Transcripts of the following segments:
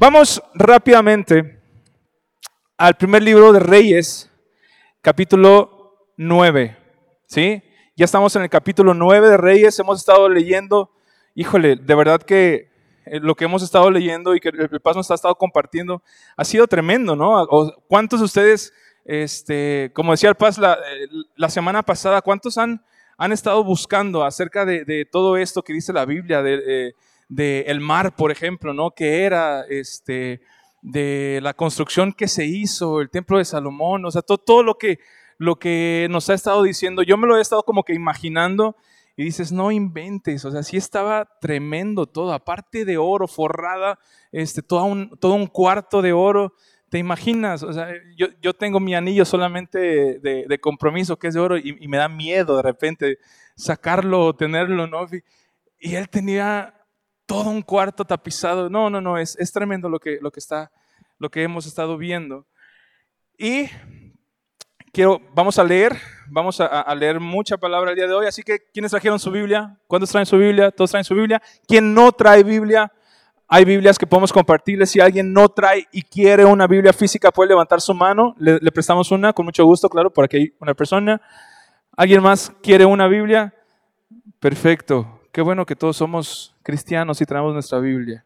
Vamos rápidamente al primer libro de Reyes, capítulo 9. ¿Sí? Ya estamos en el capítulo 9 de Reyes, hemos estado leyendo, híjole, de verdad que eh, lo que hemos estado leyendo y que el Paz nos ha estado compartiendo ha sido tremendo, ¿no? ¿Cuántos de ustedes, este, como decía el Paz la, eh, la semana pasada, cuántos han, han estado buscando acerca de, todo esto que dice la Biblia, de, eh, de mar, por ejemplo, ¿no? Que era este de la construcción que se hizo, el templo de Salomón, o sea, todo, todo lo que lo que nos ha estado diciendo, yo me lo he estado como que imaginando y dices, no inventes, o sea, sí estaba tremendo todo, aparte de oro, forrada, este, todo, un, todo un cuarto de oro, ¿te imaginas? O sea, yo, yo tengo mi anillo solamente de, compromiso que es de oro y, me da miedo de repente sacarlo, tenerlo, ¿no? Y él tenía todo un cuarto tapizado. No, no, no, es, es tremendo lo que, lo, que está, lo que hemos estado viendo. Y quiero, vamos a leer, vamos a, leer mucha palabra el día de hoy. Así que, ¿quiénes trajeron su Biblia? ¿Cuántos traen su Biblia? ¿Todos traen su Biblia? ¿Quién no trae Biblia? Hay Biblias que podemos compartirles. Si alguien no trae y quiere una Biblia física, puede levantar su mano. Le, le prestamos una, con mucho gusto, claro, por aquí hay una persona. ¿Alguien más quiere una Biblia? Perfecto. Qué bueno que todos somos cristianos y traemos nuestra Biblia.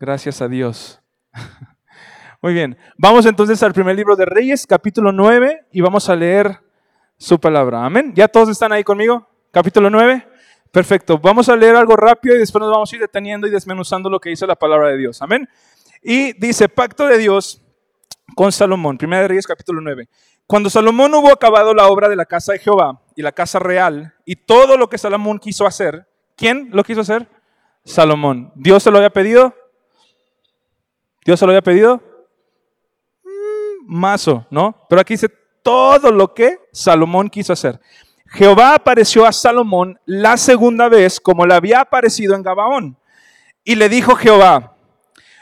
Gracias a Dios. Muy bien, vamos entonces al primer libro de Reyes, capítulo 9, y vamos a leer su palabra. Amén. ¿Ya todos están ahí conmigo? Capítulo 9. Perfecto. Vamos a leer algo rápido y después nos vamos a ir deteniendo y desmenuzando lo que dice la palabra de Dios. Amén. Y dice, pacto de Dios con Salomón. Primera de Reyes, capítulo 9. Cuando Salomón hubo acabado la obra de la casa de Jehová y la casa real y todo lo que Salomón quiso hacer, ¿quién lo quiso hacer? Salomón. ¿Dios se lo había pedido? ¿Dios se lo había pedido? Mm, mazo, ¿no? Pero aquí dice todo lo que Salomón quiso hacer. Jehová apareció a Salomón la segunda vez como le había aparecido en Gabaón. Y le dijo Jehová,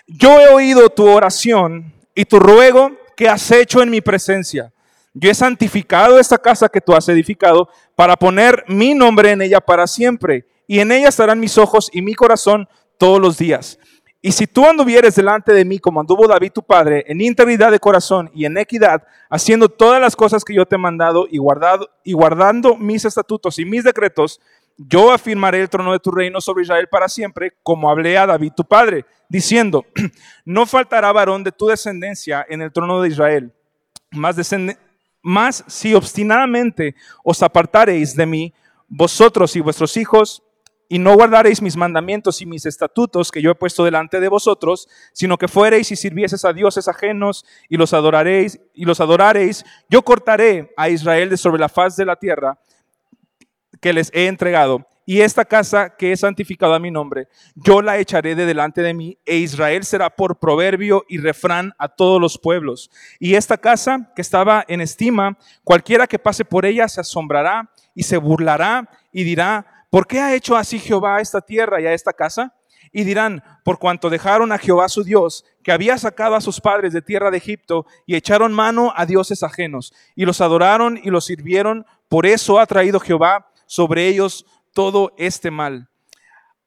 yo he oído tu oración y tu ruego que has hecho en mi presencia yo he santificado esta casa que tú has edificado para poner mi nombre en ella para siempre, y en ella estarán mis ojos y mi corazón todos los días. Y si tú anduvieres delante de mí como anduvo David tu padre, en integridad de corazón y en equidad, haciendo todas las cosas que yo te he mandado y, guardado, y guardando mis estatutos y mis decretos, yo afirmaré el trono de tu reino sobre Israel para siempre, como hablé a David tu padre, diciendo, no faltará varón de tu descendencia en el trono de Israel, más, mas si obstinadamente os apartareis de mí, vosotros y vuestros hijos, y no guardaréis mis mandamientos y mis estatutos que yo he puesto delante de vosotros, sino que fuereis y sirvieseis a dioses ajenos y los adoraréis y los adoraréis, yo cortaré a Israel de sobre la faz de la tierra que les he entregado y esta casa que he santificado a mi nombre, yo la echaré de delante de mí, e Israel será por proverbio y refrán a todos los pueblos. Y esta casa que estaba en estima, cualquiera que pase por ella se asombrará y se burlará y dirá, ¿por qué ha hecho así Jehová a esta tierra y a esta casa? Y dirán, por cuanto dejaron a Jehová su Dios, que había sacado a sus padres de tierra de Egipto, y echaron mano a dioses ajenos, y los adoraron y los sirvieron, por eso ha traído Jehová sobre ellos todo este mal.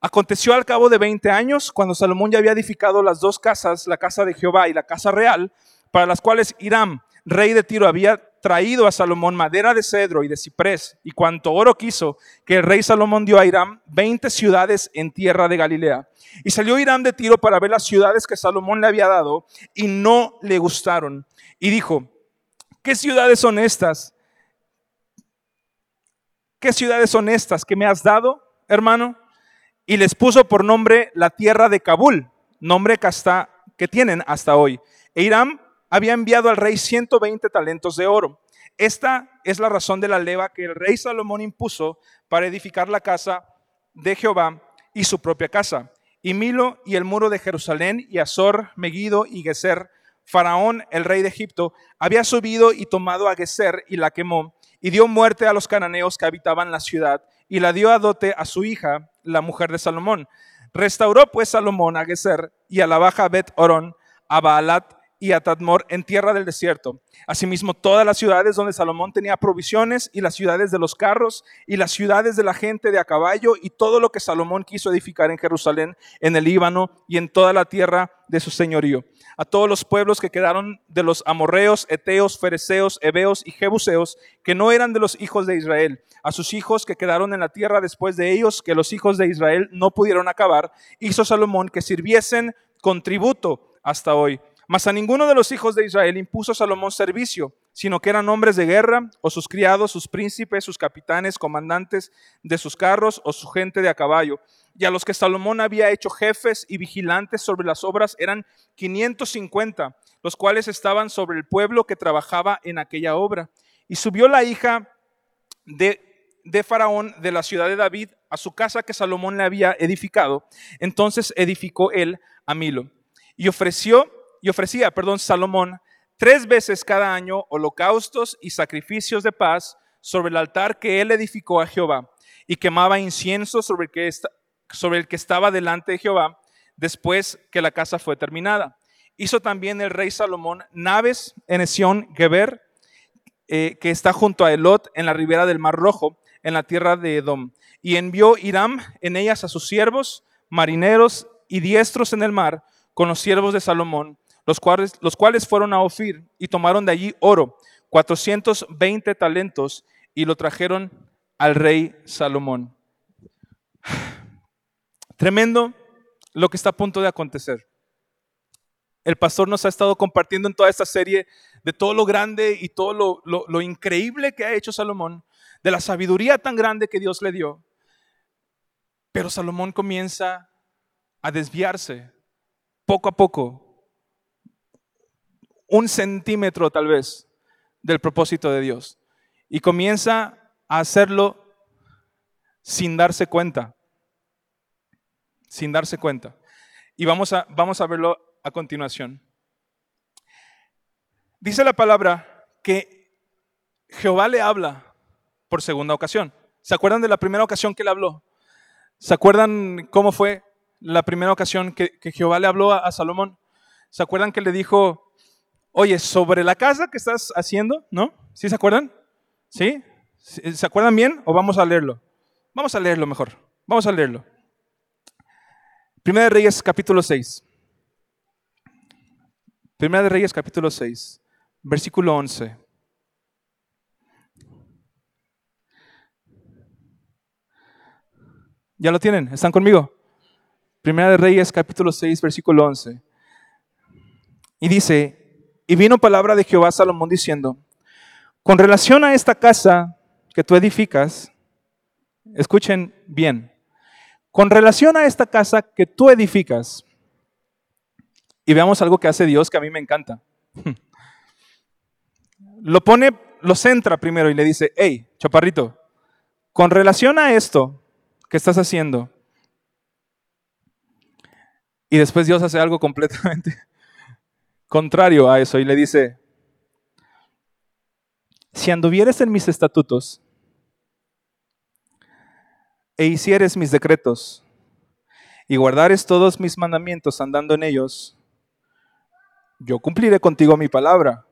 Aconteció al cabo de 20 años, cuando Salomón ya había edificado las dos casas, la casa de Jehová y la casa real, para las cuales Hiram, rey de Tiro, había traído a Salomón madera de cedro y de ciprés y cuanto oro quiso, que el rey Salomón dio a Hiram 20 ciudades en tierra de Galilea. Y salió Hiram de Tiro para ver las ciudades que Salomón le había dado y no le gustaron. Y dijo, ¿qué ciudades son estas? ¿Qué ciudades son estas que me has dado, hermano? Y les puso por nombre la tierra de Kabul, nombre que, hasta, que tienen hasta hoy. E había enviado al rey 120 talentos de oro. Esta es la razón de la leva que el rey Salomón impuso para edificar la casa de Jehová y su propia casa. Y Milo y el muro de Jerusalén y Azor, Megido y Geser, Faraón, el rey de Egipto, había subido y tomado a Geser y la quemó y dio muerte a los cananeos que habitaban la ciudad y la dio a dote a su hija, la mujer de Salomón. Restauró pues Salomón a Geser y a la baja Bet Orón, a Baalat y a Tadmor en tierra del desierto. Asimismo, todas las ciudades donde Salomón tenía provisiones y las ciudades de los carros y las ciudades de la gente de a caballo y todo lo que Salomón quiso edificar en Jerusalén, en el Líbano y en toda la tierra de su señorío. A todos los pueblos que quedaron de los amorreos, eteos, fereceos, heveos y jebuseos, que no eran de los hijos de Israel, a sus hijos que quedaron en la tierra después de ellos, que los hijos de Israel no pudieron acabar, hizo Salomón que sirviesen con tributo hasta hoy mas a ninguno de los hijos de Israel impuso Salomón servicio, sino que eran hombres de guerra, o sus criados, sus príncipes, sus capitanes, comandantes de sus carros, o su gente de a caballo. Y a los que Salomón había hecho jefes y vigilantes sobre las obras eran 550, los cuales estaban sobre el pueblo que trabajaba en aquella obra. Y subió la hija de, de Faraón de la ciudad de David a su casa que Salomón le había edificado. Entonces edificó él a Milo. Y ofreció y ofrecía, perdón, Salomón tres veces cada año holocaustos y sacrificios de paz sobre el altar que él edificó a Jehová y quemaba incienso sobre el que, sobre el que estaba delante de Jehová después que la casa fue terminada. Hizo también el rey Salomón naves en Esión Geber, eh, que está junto a Elot en la ribera del Mar Rojo, en la tierra de Edom. Y envió Hiram en ellas a sus siervos, marineros y diestros en el mar, con los siervos de Salomón, los cuales, fueron a Ofir y tomaron de allí oro, 420 talentos, y lo trajeron al rey Salomón. Tremendo lo que está a punto de acontecer. El pastor nos ha estado compartiendo en toda esta serie de todo lo grande y todo lo, lo, increíble que ha hecho Salomón, de la sabiduría tan grande que Dios le dio. Pero Salomón comienza a desviarse poco a poco un centímetro tal vez del propósito de Dios. Y comienza a hacerlo sin darse cuenta. Sin darse cuenta. Y vamos a, vamos a verlo a continuación. Dice la palabra que Jehová le habla por segunda ocasión. ¿Se acuerdan de la primera ocasión que le habló? ¿Se acuerdan cómo fue la primera ocasión que, Jehová le habló a Salomón? ¿Se acuerdan que le dijo, Oye, sobre la casa que estás haciendo, ¿no? ¿Sí se acuerdan? ¿Sí? ¿Se acuerdan bien o vamos a leerlo? Vamos a leerlo mejor. Vamos a leerlo. Primera de Reyes capítulo 6. Primera de Reyes capítulo 6, versículo 11. ¿Ya lo tienen? ¿Están conmigo? Primera de Reyes capítulo 6, versículo 11. Y dice, y vino palabra de Jehová a Salomón diciendo, con relación a esta casa que tú edificas, escuchen bien, con relación a esta casa que tú edificas, y veamos algo que hace Dios que a mí me encanta. Lo pone, lo centra primero y le dice, hey, chaparrito, con relación a esto que estás haciendo, y después Dios hace algo completamente contrario a eso y le dice, si anduvieres en mis estatutos e hicieres mis decretos y guardares todos mis mandamientos andando en ellos, yo cumpliré contigo mi palabra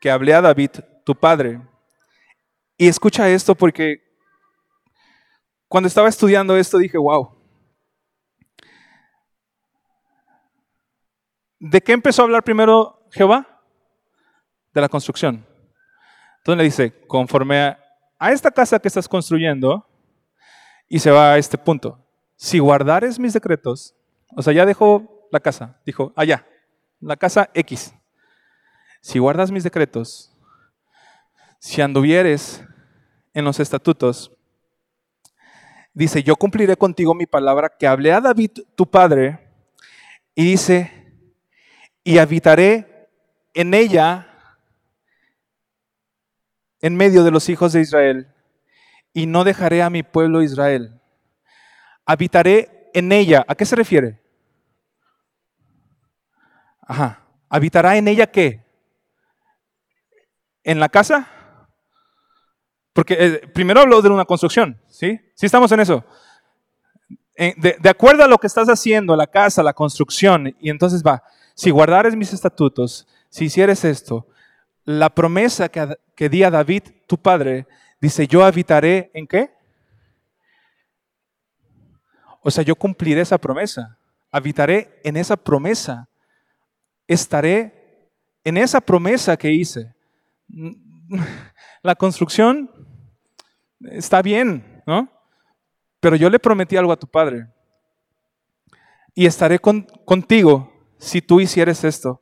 que hablé a David, tu padre. Y escucha esto porque cuando estaba estudiando esto dije, wow, ¿De qué empezó a hablar primero Jehová? De la construcción. Entonces le dice, conforme a, esta casa que estás construyendo, y se va a este punto, si guardares mis decretos, o sea, ya dejó la casa, dijo, allá, la casa X. Si guardas mis decretos, si anduvieres en los estatutos, dice, yo cumpliré contigo mi palabra que hablé a David, tu padre, y dice, y habitaré en ella en medio de los hijos de Israel y no dejaré a mi pueblo Israel. Habitaré en ella. ¿A qué se refiere? Ajá. ¿Habitará en ella qué? ¿En la casa? Porque eh, primero habló de una construcción, ¿sí? ¿Sí estamos en eso? De, acuerdo a lo que estás haciendo, la casa, la construcción, y entonces va, si guardares mis estatutos, si hicieres esto, la promesa que, que di a David, tu padre, dice, yo habitaré en qué? O sea, yo cumpliré esa promesa, habitaré en esa promesa, estaré en esa promesa que hice. La construcción está bien, ¿no? Pero yo le prometí algo a tu padre. Y estaré contigo si tú hicieres esto.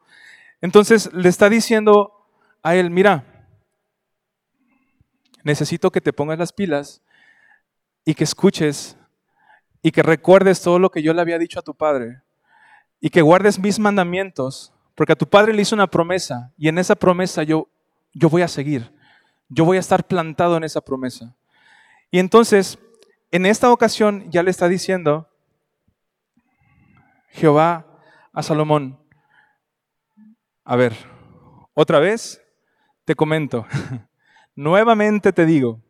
Entonces le está diciendo a él, mira, necesito que te pongas las pilas y que escuches y que recuerdes todo lo que yo le había dicho a tu padre y que guardes mis mandamientos, porque a tu padre le hizo una promesa y en esa promesa yo, yo voy a seguir, yo voy a estar plantado en esa promesa. Y entonces, en esta ocasión ya le está diciendo Jehová a Salomón, a ver, otra vez te comento, nuevamente te digo,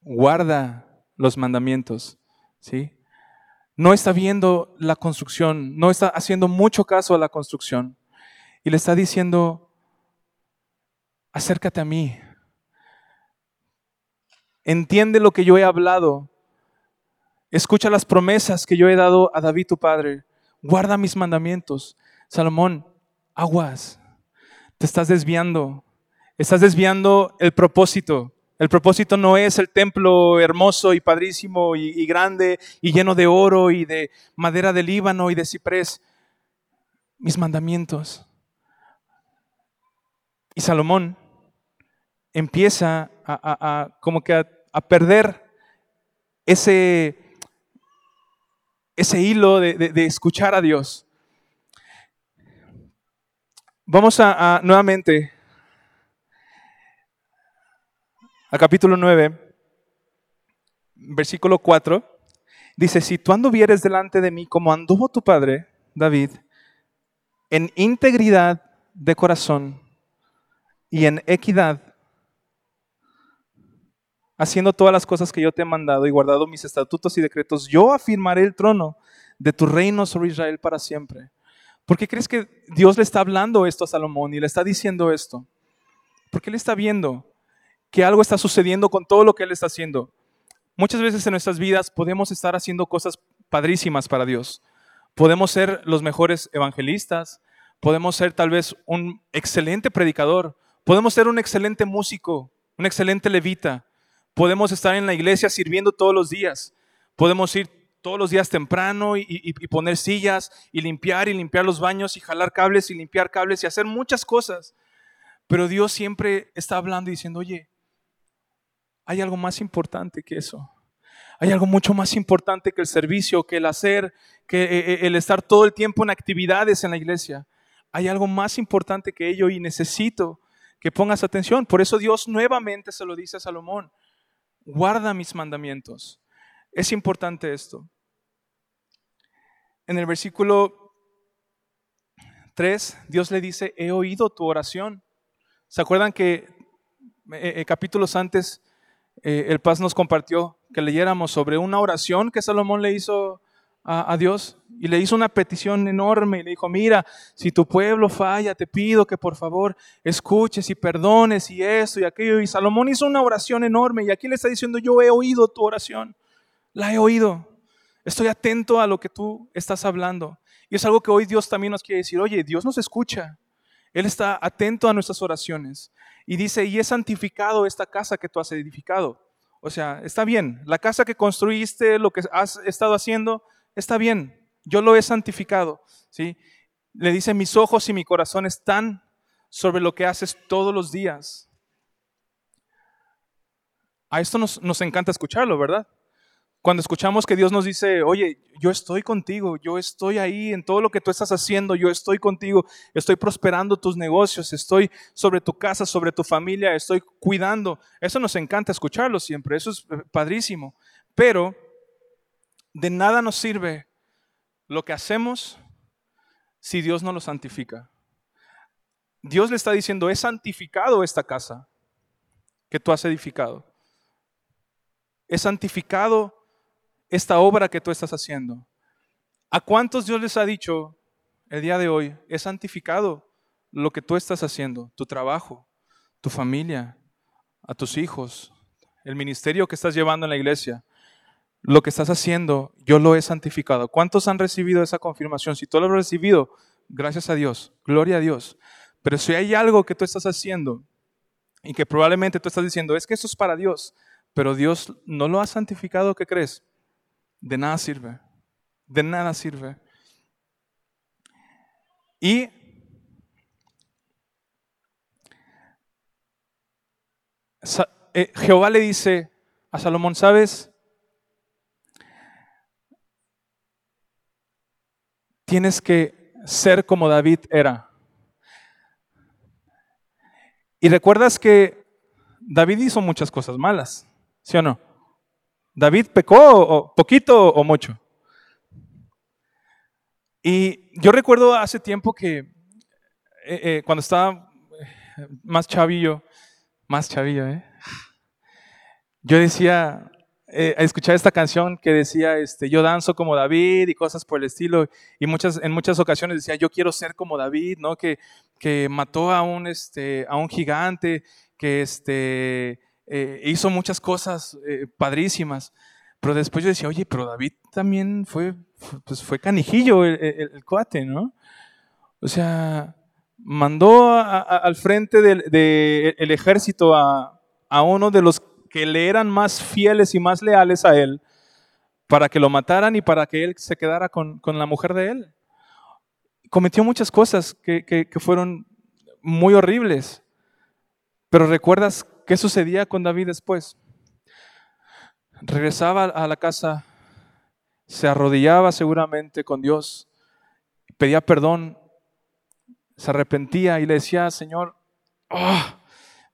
guarda los mandamientos, ¿sí? No está viendo la construcción, no está haciendo mucho caso a la construcción. Y le está diciendo, acércate a mí. Entiende lo que yo he hablado. Escucha las promesas que yo he dado a David tu padre. Guarda mis mandamientos. Salomón, aguas. Te estás desviando. Estás desviando el propósito. El propósito no es el templo hermoso y padrísimo y, grande y lleno de oro y de madera de Líbano y de ciprés. Mis mandamientos. Y Salomón empieza a, como que a, perder ese, ese hilo de, escuchar a Dios. Vamos a nuevamente a capítulo 9, versículo 4, dice, si tú anduvieres delante de mí como anduvo tu padre, David, en integridad de corazón y en equidad, haciendo todas las cosas que yo te he mandado y guardado mis estatutos y decretos, yo afirmaré el trono de tu reino sobre Israel para siempre. ¿Por qué crees que Dios le está hablando esto a Salomón y le está diciendo esto? Porque él está viendo que algo está sucediendo con todo lo que Él está haciendo. Muchas veces en nuestras vidas podemos estar haciendo cosas padrísimas para Dios. Podemos ser los mejores evangelistas, podemos ser tal vez un excelente predicador, podemos ser un excelente músico, un excelente levita, podemos estar en la iglesia sirviendo todos los días, podemos ir todos los días temprano y, poner sillas y limpiar y limpiar los baños y jalar cables y limpiar cables y hacer muchas cosas. Pero Dios siempre está hablando y diciendo, oye, hay algo más importante que eso. Hay algo mucho más importante que el servicio, que el hacer, que eh, eh, el estar todo el tiempo en actividades en la iglesia. Hay algo más importante que ello y necesito que pongas atención. Por eso Dios nuevamente se lo dice a Salomón. Guarda mis mandamientos. Es importante esto. En el versículo 3, Dios le dice, he oído tu oración. ¿Se acuerdan que eh, capítulos antes eh, el Paz nos compartió que leyéramos sobre una oración que Salomón le hizo a, Dios y le hizo una petición enorme y le dijo, mira, si tu pueblo falla, te pido que por favor escuches y perdones y esto y aquello. Y Salomón hizo una oración enorme y aquí le está diciendo, yo he oído tu oración, la he oído, estoy atento a lo que tú estás hablando. Y es algo que hoy Dios también nos quiere decir, oye, Dios nos escucha, Él está atento a nuestras oraciones. Y dice, y he santificado esta casa que tú has edificado. O sea, está bien, la casa que construiste, lo que has estado haciendo, está bien, yo lo he santificado. ¿sí? Le dice, mis ojos y mi corazón están sobre lo que haces todos los días. A esto nos, nos encanta escucharlo, ¿verdad? Cuando escuchamos que Dios nos dice, oye, yo estoy contigo, yo estoy ahí en todo lo que tú estás haciendo, yo estoy contigo, estoy prosperando tus negocios, estoy sobre tu casa, sobre tu familia, estoy cuidando. Eso nos encanta escucharlo siempre, eso es eh, padrísimo. Pero de nada nos sirve lo que hacemos si Dios no lo santifica. Dios le está diciendo, he santificado esta casa que tú has edificado. He santificado esta obra que tú estás haciendo. ¿A cuántos Dios les ha dicho, el día de hoy, he santificado lo que tú estás haciendo, tu trabajo, tu familia, a tus hijos, el ministerio que estás llevando en la iglesia. Lo que estás haciendo, yo lo he santificado. ¿Cuántos han recibido esa confirmación? Si tú lo has recibido, gracias a Dios, gloria a Dios. Pero si hay algo que tú estás haciendo y que probablemente tú estás diciendo, es que eso es para Dios, pero Dios no lo ha santificado, ¿qué crees? De nada sirve. De nada sirve. Y eh, Jehová le dice a Salomón, ¿sabes? Tienes que ser como David era. Y recuerdas que David hizo muchas cosas malas, ¿sí o no? David pecó poquito o mucho. Y yo recuerdo hace tiempo que eh, eh, cuando estaba más chavillo, más chavillo, ¿eh? Yo decía, eh, escuchar esta canción que decía, este, yo danzo como David y cosas por el estilo, y muchas, en muchas ocasiones decía, yo quiero ser como David, ¿no? Que, que mató a un, este, a un gigante, que este, eh, hizo muchas cosas eh, padrísimas. Pero después yo decía, oye, pero David también fue, pues fue canijillo el, cuate, ¿no? O sea, mandó al frente del ejército a, a uno de los que le eran más fieles y más leales a él para que lo mataran y para que él se quedara con, la mujer de él. Cometió muchas cosas que, fueron muy horribles. Pero ¿recuerdas qué sucedía con David después? Regresaba a la casa, se arrodillaba seguramente con Dios, pedía perdón, se arrepentía y le decía, Señor, ah,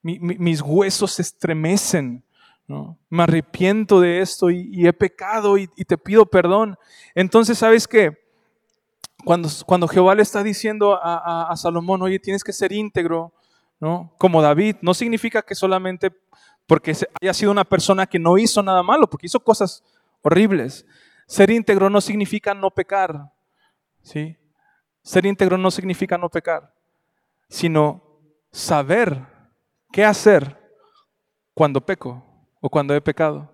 mis huesos se estremecen me arrepiento de esto y, he pecado y, te pido perdón. Entonces, ¿sabes qué? Cuando, cuando Jehová le está diciendo a, Salomón, oye, tienes que ser íntegro, ¿no? Como David, no significa que solamente porque haya sido una persona que no hizo nada malo, porque hizo cosas horribles. Ser íntegro no significa no pecar, ¿sí? Ser íntegro no significa no pecar, sino saber qué hacer cuando peco o cuando he pecado.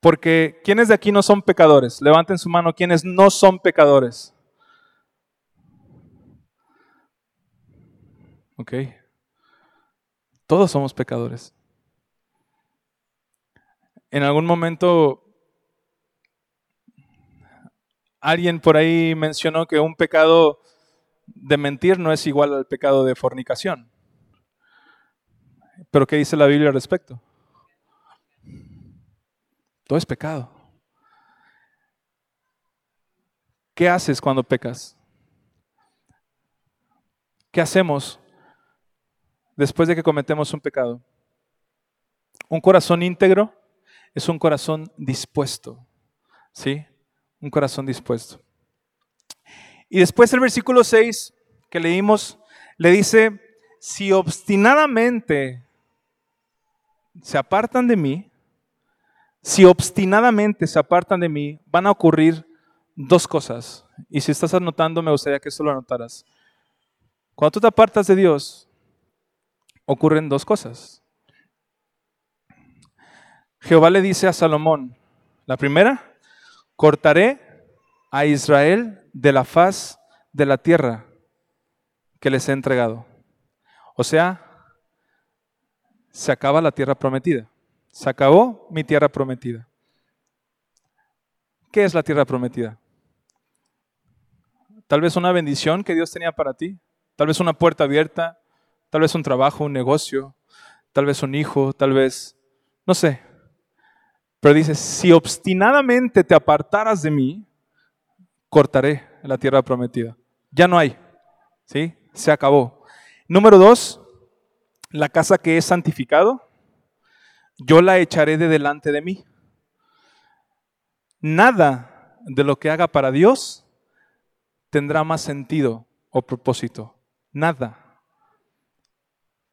Porque ¿quiénes de aquí no son pecadores? Levanten su mano quienes no son pecadores. Ok. Todos somos pecadores. En algún momento alguien por ahí mencionó que un pecado de mentir no es igual al pecado de fornicación. Pero ¿qué dice la Biblia al respecto? Es pecado. ¿Qué haces cuando pecas? ¿Qué hacemos después de que cometemos un pecado? Un corazón íntegro es un corazón dispuesto. ¿Sí? Un corazón dispuesto. Y después el versículo 6 que leímos le dice, si obstinadamente se apartan de mí, si obstinadamente se apartan de mí, van a ocurrir dos cosas. Y si estás anotando, me gustaría que esto lo anotaras. Cuando tú te apartas de Dios, ocurren dos cosas. Jehová le dice a Salomón, la primera, cortaré a Israel de la faz de la tierra que les he entregado. O sea, se acaba la tierra prometida. Se acabó mi tierra prometida. ¿Qué es la tierra prometida? Tal vez una bendición que Dios tenía para ti, tal vez una puerta abierta, tal vez un trabajo, un negocio, tal vez un hijo, tal vez, no sé. Pero dice, si obstinadamente te apartaras de mí, cortaré la tierra prometida. Ya no hay, ¿sí? Se acabó. Número dos, la casa que es santificado, yo la echaré de delante de mí. Nada de lo que haga para Dios tendrá más sentido o propósito. Nada.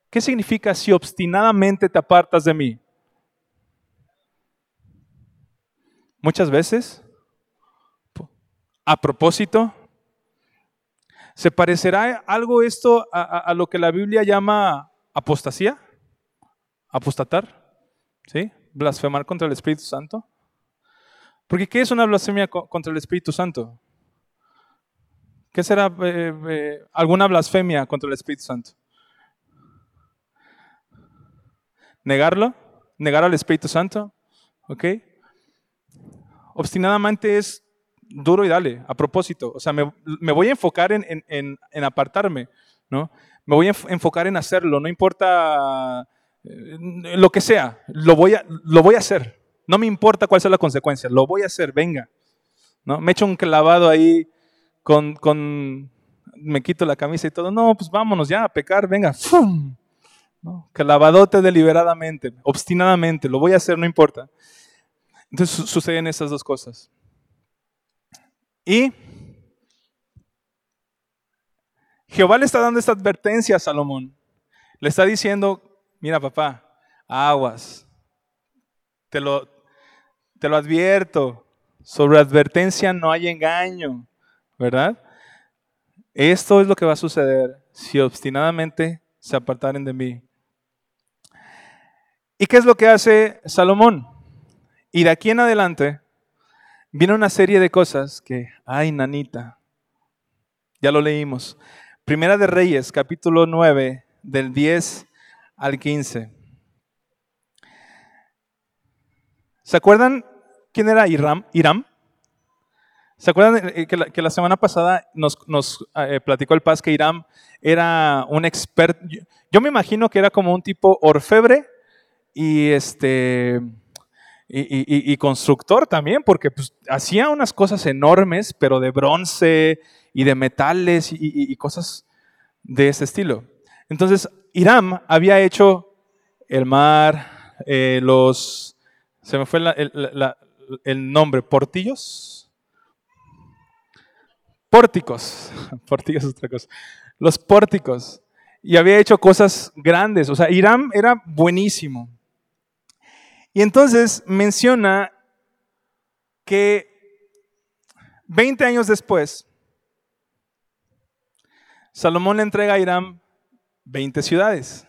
¿Qué significa si obstinadamente te apartas de mí? Muchas veces, a propósito, ¿Se parecerá algo esto a, lo que la Biblia llama apostasía? ¿Apostatar? ¿Sí? ¿Blasfemar contra el Espíritu Santo? Porque ¿qué es una blasfemia contra el Espíritu Santo? ¿Qué será eh, eh, alguna blasfemia contra el Espíritu Santo? ¿Negarlo? ¿Negar al Espíritu Santo? ¿Ok? Obstinadamente es duro y dale, a propósito. O sea, me, voy a enfocar en, apartarme, ¿no? Me voy a enfocar en hacerlo, no importa lo que sea, lo voy, a, lo voy a hacer. No me importa cuál sea la consecuencia, lo voy a hacer, venga. ¿no? Me echo un clavado ahí con, con, me quito la camisa y todo. No, pues vámonos ya a pecar, venga. ¡Fum! Clavadote deliberadamente, obstinadamente, lo voy a hacer, no importa. Entonces suceden esas dos cosas. Y Jehová le está dando esta advertencia a Salomón. Le está diciendo, mira papá, aguas, te lo, te lo advierto, sobre advertencia no hay engaño, ¿verdad? Esto es lo que va a suceder si obstinadamente se apartaren de mí. ¿Y qué es lo que hace Salomón? Y de aquí en adelante viene una serie de cosas que, ay, nanita, ya lo leímos. Primera de Reyes, capítulo 9, del 10 al 15. ¿Se acuerdan quién era Iram? Iram? ¿Se acuerdan eh, que la, semana pasada nos, eh, platicó el Paz que Iram era un experto? Yo, me imagino que era como un tipo orfebre y este y, constructor también, porque pues, hacía unas cosas enormes, pero de bronce y de metales y, cosas de ese estilo. Entonces, Irán había hecho el mar, eh, los, se me fue el, nombre, portillos. Pórticos, pórticos es otra cosa. Los pórticos. Y había hecho cosas grandes. O sea, Irán era buenísimo. Y entonces menciona que 20 años después, Salomón le entrega a Irán 20 ciudades.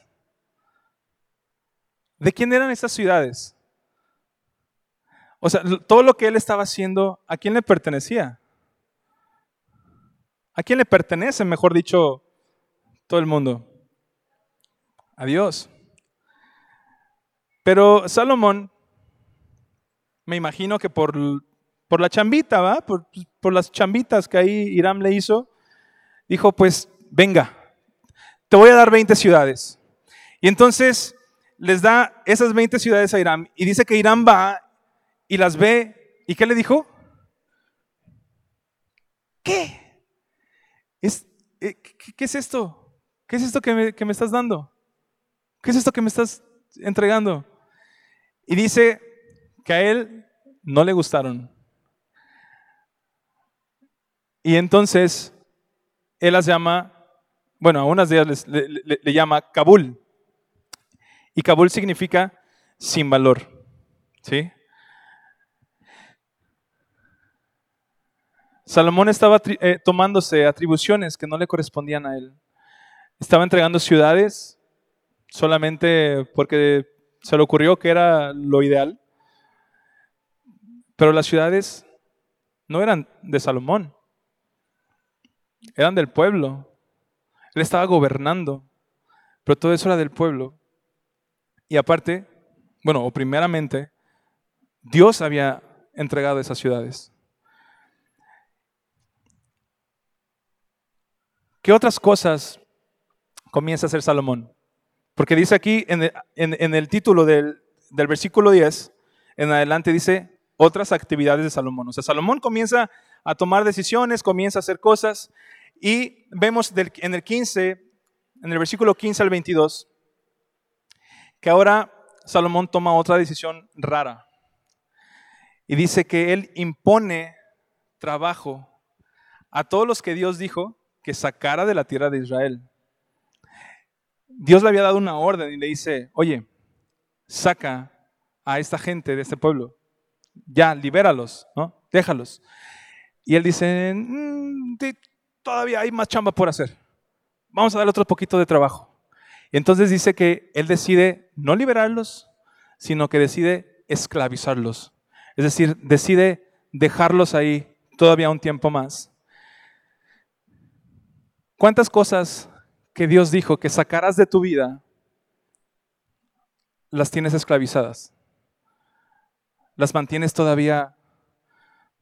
¿De quién eran estas ciudades? O sea, todo lo que él estaba haciendo, ¿a quién le pertenecía? ¿A quién le pertenece, mejor dicho, todo el mundo? A Dios. Pero Salomón, me imagino que por, por la chambita, ¿va? Por, por, las chambitas que ahí Irán le hizo, dijo, pues venga, te voy a dar 20 ciudades. Y entonces les da esas 20 ciudades a Irán y dice que Irán va y las ve. ¿Y qué le dijo? ¿Qué? ¿Es, eh, ¿qué, es esto? ¿Qué es esto que me, que me estás dando? ¿Qué es esto que me estás entregando? Y dice que a él no le gustaron. Y entonces él las llama, bueno, a unas de ellas le, llama Kabul. Y Kabul significa sin valor. ¿Sí? Salomón estaba eh, tomándose atribuciones que no le correspondían a él. Estaba entregando ciudades solamente porque se le ocurrió que era lo ideal. Pero las ciudades no eran de Salomón, eran del pueblo. Él estaba gobernando, pero todo eso era del pueblo. Y aparte, bueno, o primeramente, Dios había entregado esas ciudades. ¿Qué otras cosas comienza a hacer Salomón? Porque dice aquí en el, título del, versículo 10, en adelante dice otras actividades de Salomón. O sea, Salomón comienza a tomar decisiones, comienza a hacer cosas y vemos en el 15, en el versículo 15 al 22, que ahora Salomón toma otra decisión rara. Y dice que él impone trabajo a todos los que Dios dijo que sacara de la tierra de Israel. Dios le había dado una orden y le dice, oye, saca a esta gente de este pueblo, ya, libéralos, ¿no? Déjalos. Y él dice, mm, todavía hay más chamba por hacer. Vamos a darle otro poquito de trabajo. Y entonces dice que él decide no liberarlos, sino que decide esclavizarlos. Es decir, decide dejarlos ahí todavía un tiempo más. ¿Cuántas cosas que Dios dijo que sacarás de tu vida las tienes esclavizadas? Las mantienes todavía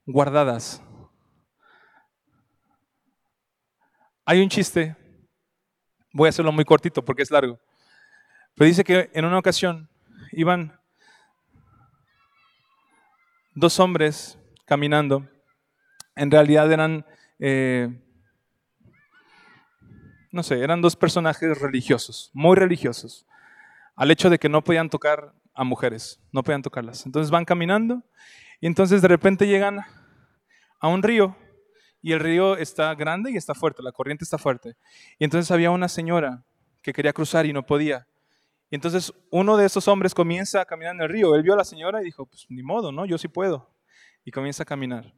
guardadas. Hay un chiste, voy a hacerlo muy cortito porque es largo, pero dice que en una ocasión iban dos hombres caminando, en realidad eran, eh, no sé, eran dos personajes religiosos, muy religiosos, al hecho de que no podían tocar a mujeres, no podían tocarlas. Entonces van caminando y entonces de repente llegan a un río y el río está grande y está fuerte, la corriente está fuerte. Y entonces había una señora que quería cruzar y no podía. Y entonces uno de esos hombres comienza a caminar en el río. Él vio a la señora y dijo, pues ni modo, ¿no? Yo sí puedo. Y comienza a caminar.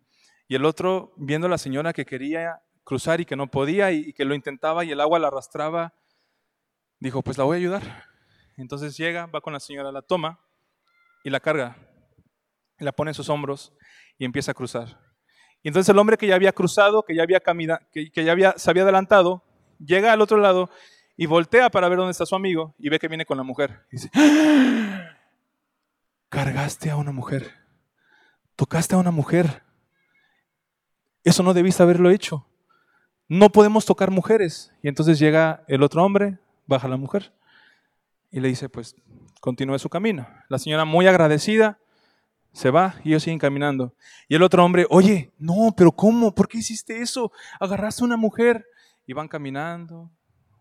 Y el otro, viendo a la señora que quería cruzar y que no podía y, que lo intentaba y el agua la arrastraba, dijo, pues la voy a ayudar. Entonces llega, va con la señora, la toma y la carga. Y la pone en sus hombros y empieza a cruzar. Y entonces el hombre que ya había cruzado, que ya había caminado, que, ya había, se había adelantado, llega al otro lado y voltea para ver dónde está su amigo y ve que viene con la mujer. Y dice, ¡Ah! cargaste a una mujer, tocaste a una mujer. Eso no debiste haberlo hecho. No podemos tocar mujeres. Y entonces llega el otro hombre, baja la mujer y le dice, pues continúe su camino. La señora muy agradecida se va y ellos siguen caminando. Y el otro hombre, oye, no, pero ¿cómo? ¿Por qué hiciste eso? Agarraste a una mujer. Y van caminando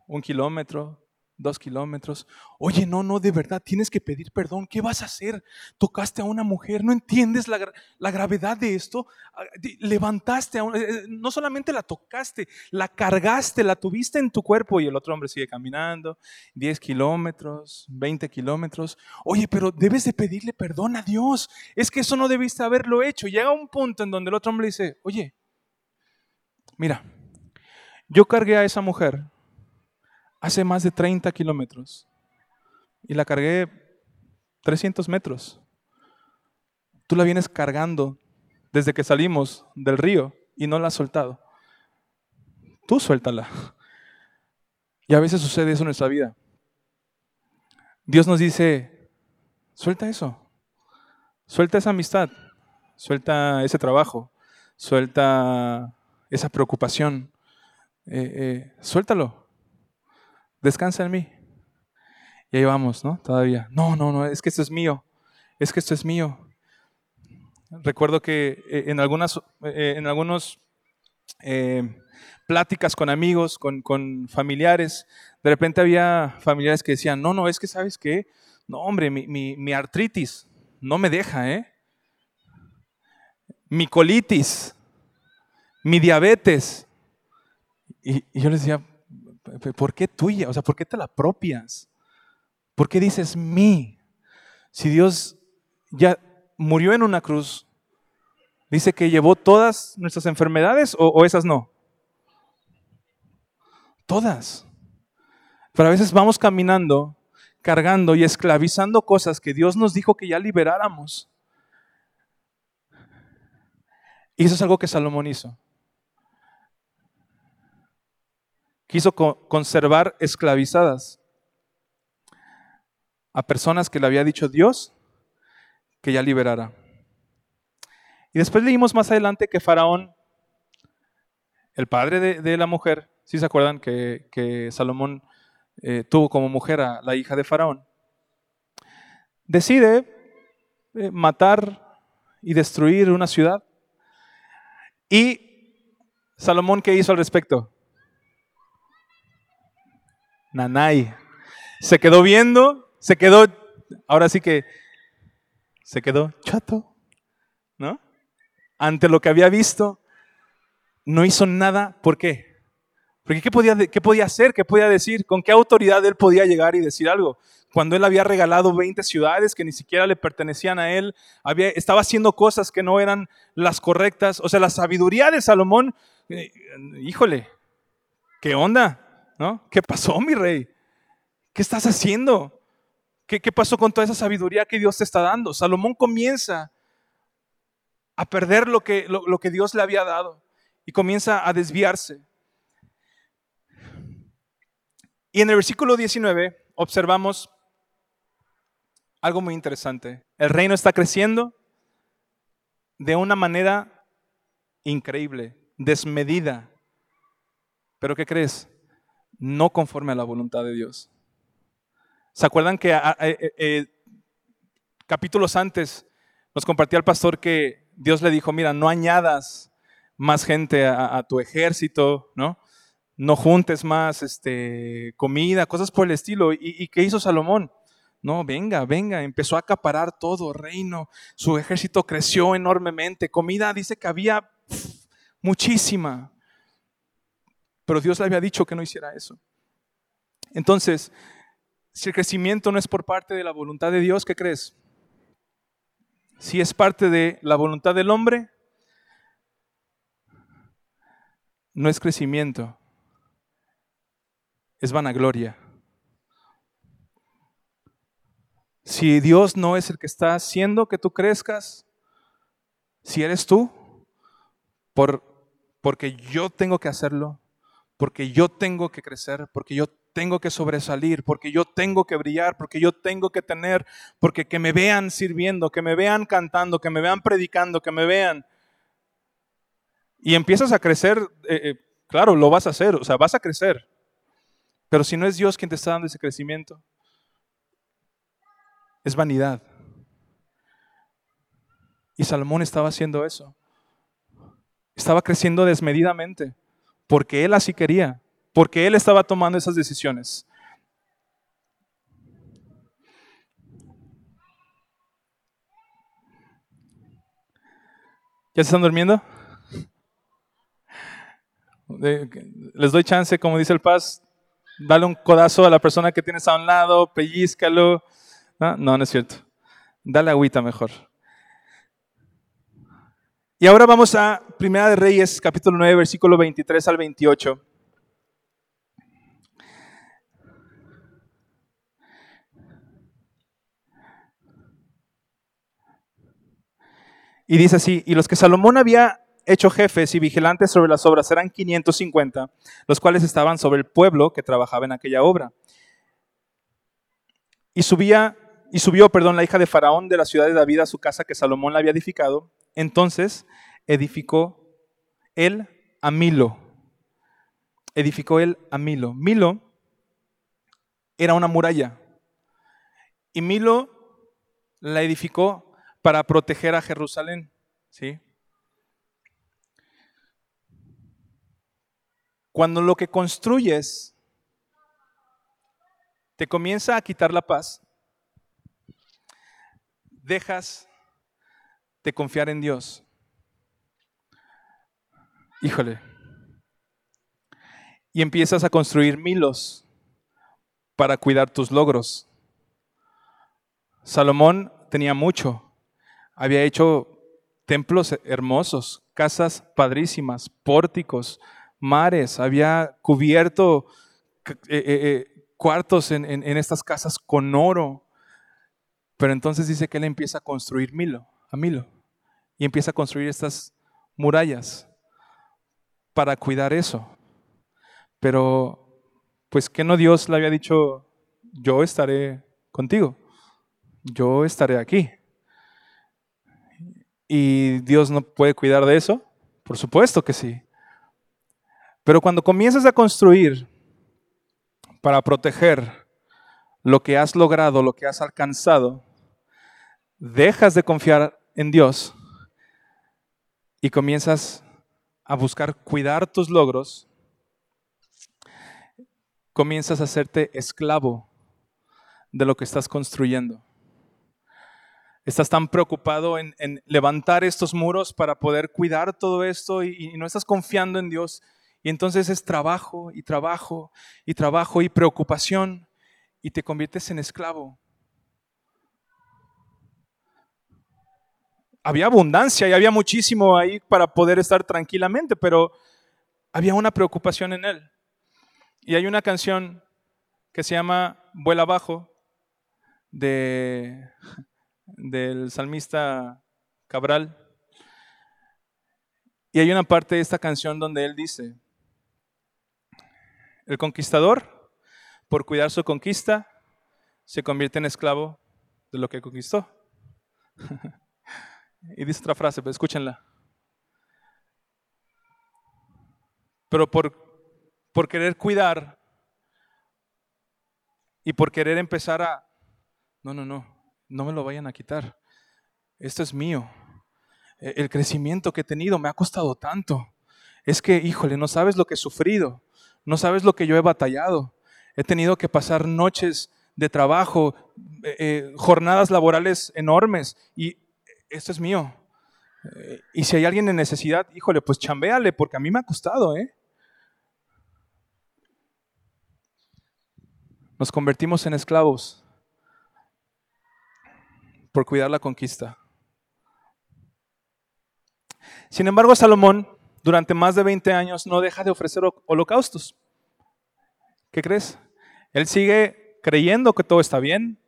un kilómetro, dos kilómetros. Oye, no, no, de verdad, tienes que pedir perdón. ¿Qué vas a hacer? Tocaste a una mujer, ¿no entiendes la, gravedad de esto? Ah, levantaste a una, eh, eh, no solamente la tocaste, la cargaste, la tuviste en tu cuerpo y el otro hombre sigue caminando, 10 kilómetros, 20 kilómetros. Oye, pero debes de pedirle perdón a Dios. Es que eso no debiste haberlo hecho. Llega un punto en donde el otro hombre dice, oye, mira, yo cargué a esa mujer hace más de 30 kilómetros y la cargué 300 metros. Tú la vienes cargando desde que salimos del río y no la has soltado. Tú suéltala. Y a veces sucede eso en nuestra vida. Dios nos dice, suelta eso, suelta esa amistad, suelta ese trabajo, suelta esa preocupación, eh, eh, suéltalo descansa en mí. Y ahí vamos, ¿no? Todavía. No, no, no, es que esto es mío. Es que esto es mío. Recuerdo que eh, en algunas, eh, en algunos eh, pláticas con amigos, con, con, familiares, de repente había familiares que decían, no, no, es que sabes qué, no, hombre, mi, mi, mi artritis no me deja, ¿eh? Mi colitis, mi diabetes. Y, y yo les decía, ¿Por qué tuya? O sea, ¿por qué te la apropias? ¿Por qué dices mí? Si Dios ya murió en una cruz, dice que llevó todas nuestras enfermedades o, esas no. Todas. Pero a veces vamos caminando, cargando y esclavizando cosas que Dios nos dijo que ya liberáramos. Y eso es algo que Salomón hizo. Quiso conservar esclavizadas a personas que le había dicho Dios que ya liberara. Y después leímos más adelante que Faraón, el padre de, la mujer, si se acuerdan que, Salomón eh, tuvo como mujer a la hija de Faraón, decide eh, matar y destruir una ciudad. ¿Y Salomón qué hizo al respecto? Nanay. Se quedó viendo, se quedó, ahora sí que se quedó chato, ¿no? Ante lo que había visto, no hizo nada. ¿Por qué? Porque ¿qué podía, qué podía hacer? ¿Qué podía decir? ¿Con qué autoridad él podía llegar y decir algo? Cuando él había regalado 20 ciudades que ni siquiera le pertenecían a él, había, estaba haciendo cosas que no eran las correctas. O sea, la sabiduría de Salomón eh, híjole, ¿qué onda? ¿No? ¿Qué pasó, mi rey? ¿Qué estás haciendo? ¿Qué, ¿Qué pasó con toda esa sabiduría que Dios te está dando? Salomón comienza a perder lo que, lo, que Dios le había dado y comienza a desviarse. Y en el versículo 19 observamos algo muy interesante. El reino está creciendo de una manera increíble, desmedida. Pero ¿qué crees? No conforme a la voluntad de Dios. ¿Se acuerdan que eh, eh, capítulos antes nos compartía el pastor que Dios le dijo, mira, no añadas más gente a, tu ejército, ¿no? No juntes más este, comida, cosas por el estilo. ¿Y, qué hizo Salomón? No, venga, venga, empezó a acaparar todo reino. Su ejército creció enormemente. Comida dice que había muchísima. Pero Dios le había dicho que no hiciera eso. Entonces, si el crecimiento no es por parte de la voluntad de Dios, ¿qué crees? si es parte de la voluntad del hombre, no es crecimiento, es vanagloria. Si Dios no es el que está haciendo que tú crezcas, si eres tú, por, porque yo tengo que hacerlo, porque yo tengo que crecer, porque yo tengo que sobresalir, porque yo tengo que brillar, porque yo tengo que tener, porque que me vean sirviendo, que me vean cantando, que me vean predicando, que me vean. Y empiezas a crecer, eh, eh, claro, lo vas a hacer, o sea, vas a crecer. Pero si no es Dios quien te está dando ese crecimiento, es vanidad. Y Salomón estaba haciendo eso. Estaba creciendo desmedidamente, porque él así quería porque él estaba tomando esas decisiones. ¿Ya se están durmiendo? Les doy chance, como dice el Paz, dale un codazo a la persona que tienes a un lado, pellizcalo. No, no, no es cierto. Dale agüita mejor. Y ahora vamos a Primera de Reyes, capítulo 9, versículo 23 al 28. Y dice así, y los que Salomón había hecho jefes y vigilantes sobre las obras eran 550, los cuales estaban sobre el pueblo que trabajaba en aquella obra. Y subía y subió, perdón, la hija de Faraón de la ciudad de David a su casa que Salomón la había edificado. Entonces edificó él a Milo. Edificó él a Milo. Milo era una muralla. Y Milo la edificó para proteger a Jerusalén. ¿sí? Cuando lo que construyes te comienza a quitar la paz, dejas de confiar en Dios. Híjole. Y empiezas a construir milos para cuidar tus logros. Salomón tenía mucho, había hecho templos hermosos, casas padrísimas, pórticos, mares, había cubierto eh, eh, eh, cuartos en, estas casas con oro. Pero entonces dice que él empieza a construir Milo, a y empieza a construir estas murallas para cuidar eso. Pero, pues, ¿qué no Dios le había dicho? Yo estaré contigo, yo estaré aquí. ¿Y Dios no puede cuidar de eso? Por supuesto que sí. Pero cuando comienzas a construir para proteger lo que has logrado, lo que has alcanzado, dejas de confiar en Dios y comienzas a buscar cuidar tus logros, comienzas a hacerte esclavo de lo que estás construyendo. Estás tan preocupado en, levantar estos muros para poder cuidar todo esto y, no estás confiando en Dios. Y entonces es trabajo y trabajo y trabajo y preocupación y te conviertes en esclavo. Había abundancia y había muchísimo ahí para poder estar tranquilamente, pero, había una preocupación en él. Y hay una canción que se llama Vuela abajo de, del salmista Cabral. Y hay una parte de esta canción donde él dice, el conquistador, por cuidar su conquista, se convierte en esclavo de lo que conquistó. y dice otra frase, pero escúchenla. Pero por, por querer cuidar y por querer empezar a, no, no, no, no me lo vayan a quitar. Esto es mío. E, el crecimiento que he tenido me ha costado tanto. Es que, híjole, no sabes lo que he sufrido. No sabes lo que yo he batallado. He tenido que pasar noches de trabajo, eh, eh, jornadas laborales enormes y esto es mío. Eh, y si hay alguien en necesidad, híjole, pues chambéale, porque a mí me ha costado, ¿eh? Nos convertimos en esclavos por cuidar la conquista. Sin embargo, Salomón, durante más de 20 años, no deja de ofrecer holocaustos. ¿Qué crees? Él sigue creyendo que todo está bien,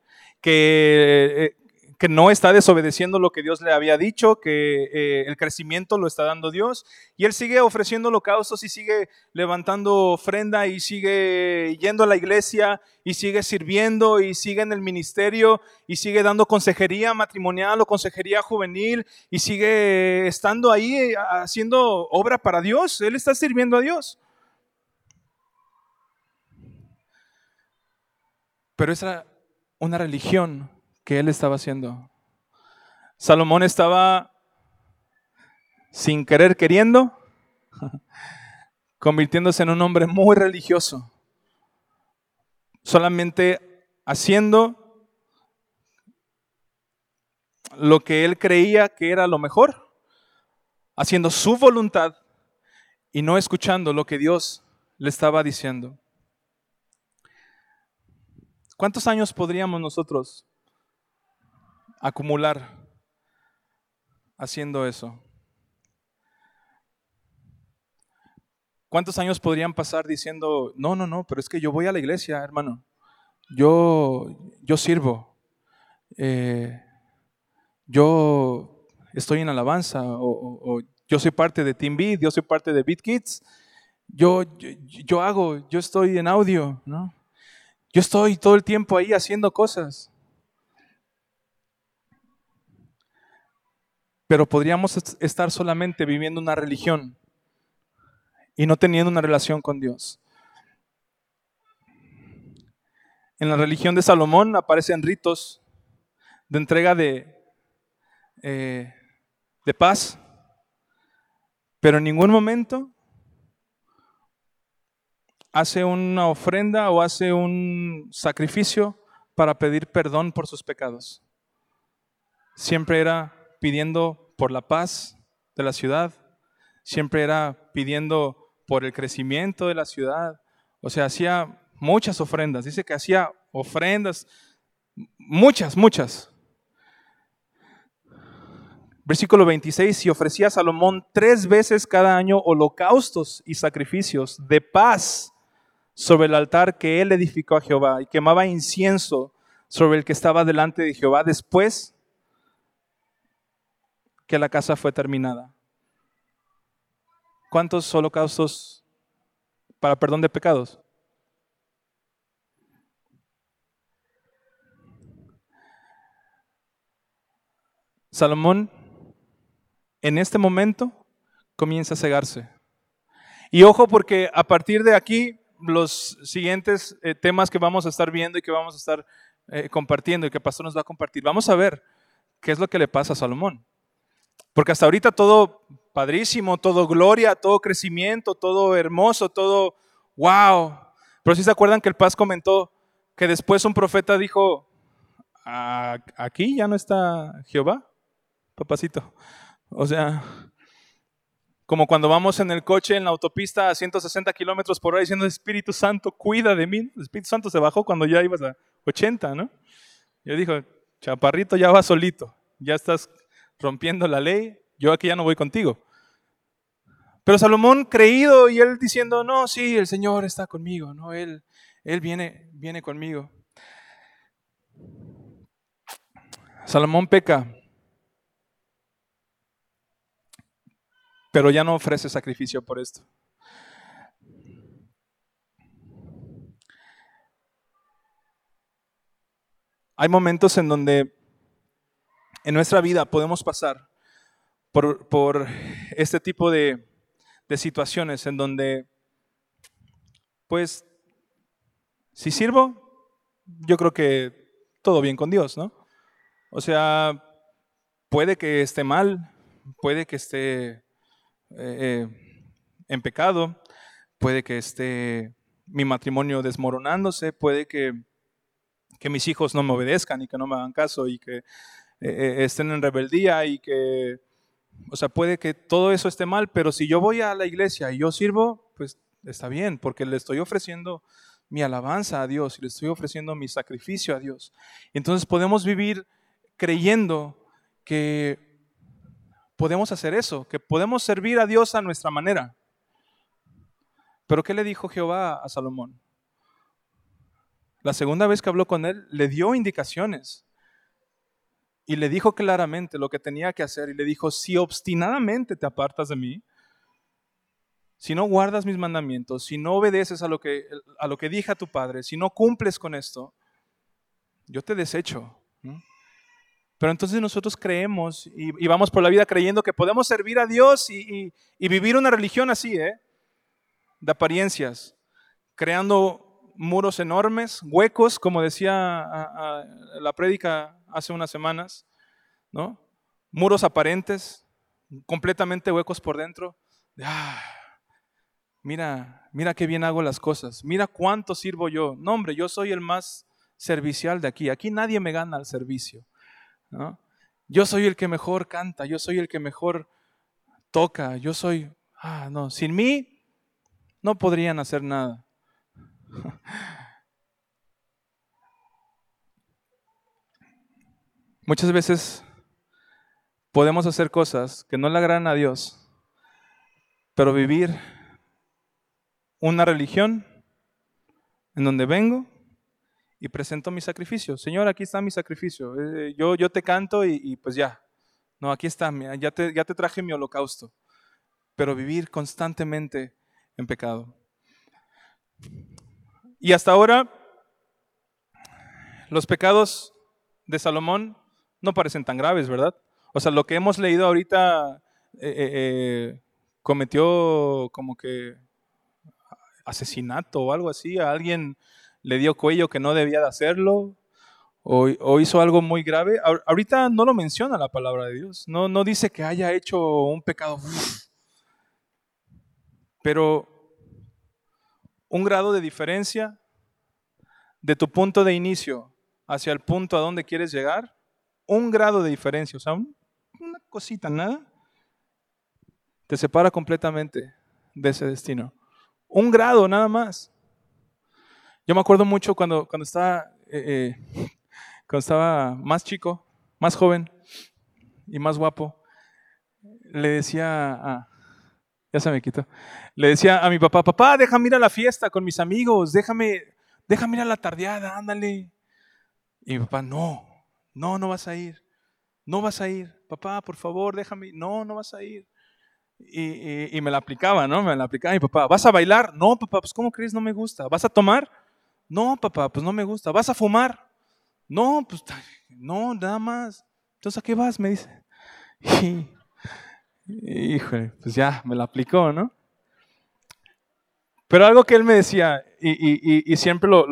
que eh, que no está desobedeciendo lo que Dios le había dicho, que eh, el crecimiento lo está dando Dios. Y él sigue ofreciendo holocaustos y sigue levantando ofrenda y sigue yendo a la iglesia y sigue sirviendo y sigue en el ministerio y sigue dando consejería matrimonial o consejería juvenil y sigue estando ahí eh, haciendo obra para Dios. Él está sirviendo a Dios. Pero es una religión que él estaba haciendo. Salomón estaba sin querer queriendo, convirtiéndose en un hombre muy religioso, solamente haciendo lo que él creía que era lo mejor, haciendo su voluntad y no escuchando lo que Dios le estaba diciendo. ¿Cuántos años podríamos nosotros acumular haciendo eso? ¿Cuántos años podrían pasar diciendo, no, no, no, pero es que yo voy a la iglesia, hermano? Yo, yo sirvo. Eh, yo estoy en alabanza o, yo soy parte de Team Beat, yo soy parte de Beat Kids. Yo, yo, yo hago, yo estoy en audio, ¿no? Yo estoy todo el tiempo ahí haciendo cosas. Pero podríamos estar solamente viviendo una religión y no teniendo una relación con Dios. En la religión de Salomón aparecen ritos de entrega de, eh, de paz, pero en ningún momento hace una ofrenda o hace un sacrificio para pedir perdón por sus pecados. Siempre era pidiendo por la paz de la ciudad, siempre era pidiendo por el crecimiento de la ciudad. O sea, hacía muchas ofrendas. Dice que hacía ofrendas, muchas, muchas. Versículo 26, y ofrecía a Salomón tres veces cada año holocaustos y sacrificios de paz sobre el altar que él edificó a Jehová y quemaba incienso sobre el que estaba delante de Jehová. Después que la casa fue terminada. ¿Cuántos holocaustos para perdón de pecados? Salomón en este momento comienza a cegarse. Y ojo porque a partir de aquí los siguientes eh, temas que vamos a estar viendo y que vamos a estar eh, compartiendo y que el pastor nos va a compartir, vamos a ver qué es lo que le pasa a Salomón. Porque hasta ahorita todo padrísimo, todo gloria, todo crecimiento, todo hermoso, todo wow. Pero si se acuerdan que el Paz comentó que después un profeta dijo, aquí ya no está Jehová, papacito. O sea, como cuando vamos en el coche en la autopista a 160 kilómetros por hora diciendo, Espíritu Santo, cuida de mí. El Espíritu Santo se bajó cuando ya ibas a 80, ¿no? Yo dijo, chaparrito, ya va solito, ya estás rompiendo la ley, yo aquí ya no voy contigo. Pero Salomón creído y él diciendo, no, sí, el Señor está conmigo, no, él, él viene, viene conmigo. Salomón peca, pero ya no ofrece sacrificio por esto. Hay momentos en donde en nuestra vida podemos pasar por, este tipo de, de situaciones en donde, pues, si sirvo, yo creo que todo bien con Dios, ¿no? O sea, puede que esté mal, puede que esté eh, eh, en pecado, puede que esté mi matrimonio desmoronándose, puede que, que, mis hijos no me obedezcan y que no me hagan caso y que eh, estén en rebeldía y que, o sea, puede que todo eso esté mal, pero si yo voy a la iglesia y yo sirvo, pues está bien, porque le estoy ofreciendo mi alabanza a Dios y le estoy ofreciendo mi sacrificio a Dios. Entonces podemos vivir creyendo que podemos hacer eso, que podemos servir a Dios a nuestra manera. Pero ¿qué le dijo Jehová a Salomón? La segunda vez que habló con él, le dio indicaciones y le dijo claramente lo que tenía que hacer y le dijo, si obstinadamente te apartas de mí, si no guardas mis mandamientos, si no obedeces a lo que, a lo que dije a tu padre, si no cumples con esto, yo te desecho. Pero entonces nosotros creemos y, vamos por la vida creyendo que podemos servir a Dios y, vivir una religión así, ¿eh? de apariencias, creando muros enormes, huecos, como decía la prédica hace unas semanas, ¿no? muros aparentes, completamente huecos por dentro. Ah, mira, mira qué bien hago las cosas, mira cuánto sirvo yo. No, hombre, yo soy el más servicial de aquí. Aquí nadie me gana al servicio. Yo soy el que mejor canta, yo soy el que mejor toca, yo soy, ah, no, sin mí no podrían hacer nada. Muchas veces podemos hacer cosas que no le agradan a Dios, pero vivir una religión en donde vengo, y presento mi sacrificio. Señor, aquí está mi sacrificio. Eh, yo, yo te canto y, pues ya. No, aquí está, ya te, ya te traje mi holocausto. Pero vivir constantemente en pecado. Y hasta ahora, los pecados de Salomón no parecen tan graves, ¿verdad? O sea, lo que hemos leído ahorita eh, eh, cometió como que asesinato o algo así a alguien le dio cuello que no debía de hacerlo, o, hizo algo muy grave. Ahorita no lo menciona la palabra de Dios, no, no dice que haya hecho un pecado. Pero un grado de diferencia de tu punto de inicio hacia el punto a donde quieres llegar, un grado de diferencia, o sea, una cosita, nada, te separa completamente de ese destino. Un grado nada más. Yo me acuerdo mucho cuando, cuando, estaba, eh, eh, cuando estaba más chico, más joven y más guapo, le decía a, ya se me quitó, le decía a mi papá, papá, déjame ir a la fiesta con mis amigos, déjame, ir a la tardeada, ándale. Y mi papá, no, no, no vas a ir, no vas a ir, papá, por favor, déjame no, no vas a ir. Y, y, me la aplicaba, ¿no? Me la aplicaba mi papá, ¿vas a bailar? No, papá, pues ¿cómo crees? No me gusta. ¿Vas a tomar? No, papá, pues no me gusta. ¿Vas a fumar? No, pues no, nada más. Entonces, ¿a qué vas? Me dice. híjole, pues ya, me la aplicó, ¿no? Pero algo que él me decía, y, siempre lo,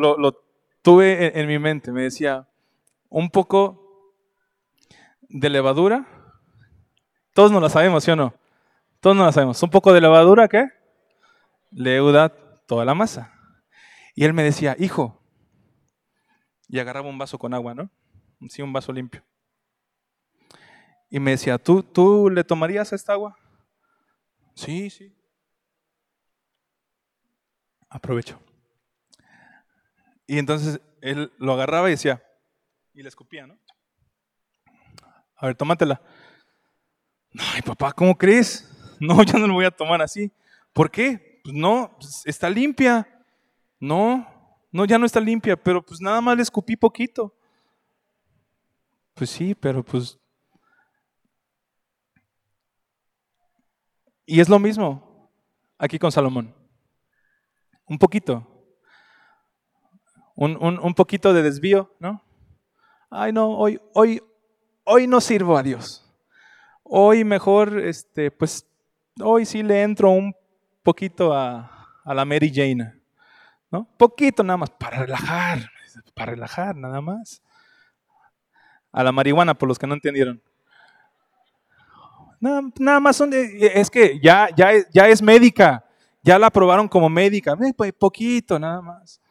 tuve en, mi mente, me decía, un poco de levadura. Todos no la sabemos, ¿sí o no? Todos no la sabemos. Un poco de levadura, ¿qué? Leuda toda la masa. Y él me decía, hijo, y agarraba un vaso con agua, ¿no? Sí, un vaso limpio. Y me decía, ¿tú, tú le tomarías esta agua? Sí, sí. Aprovecho. Y entonces él lo agarraba y decía, y le escupía, ¿no? A ver, tómatela. Ay, papá, ¿cómo crees? No, ya no lo voy a tomar así. ¿Por qué? Pues no, pues está limpia. No, no, ya no está limpia, pero pues nada más le escupí poquito. Pues sí, pero pues... Y es lo mismo aquí con Salomón. Un poquito. Un, un poquito de desvío, ¿no? Ay, no, hoy, hoy, hoy no sirvo a Dios. Hoy mejor, este, pues, hoy sí le entro un poquito a, la Mary Jane, ¿no? Poquito nada más, para relajar, para relajar nada más. A la marihuana, por los que no entendieron. Nada, nada más son de, es que ya, ya, ya es médica, ya la aprobaron como médica, pues, poquito nada más.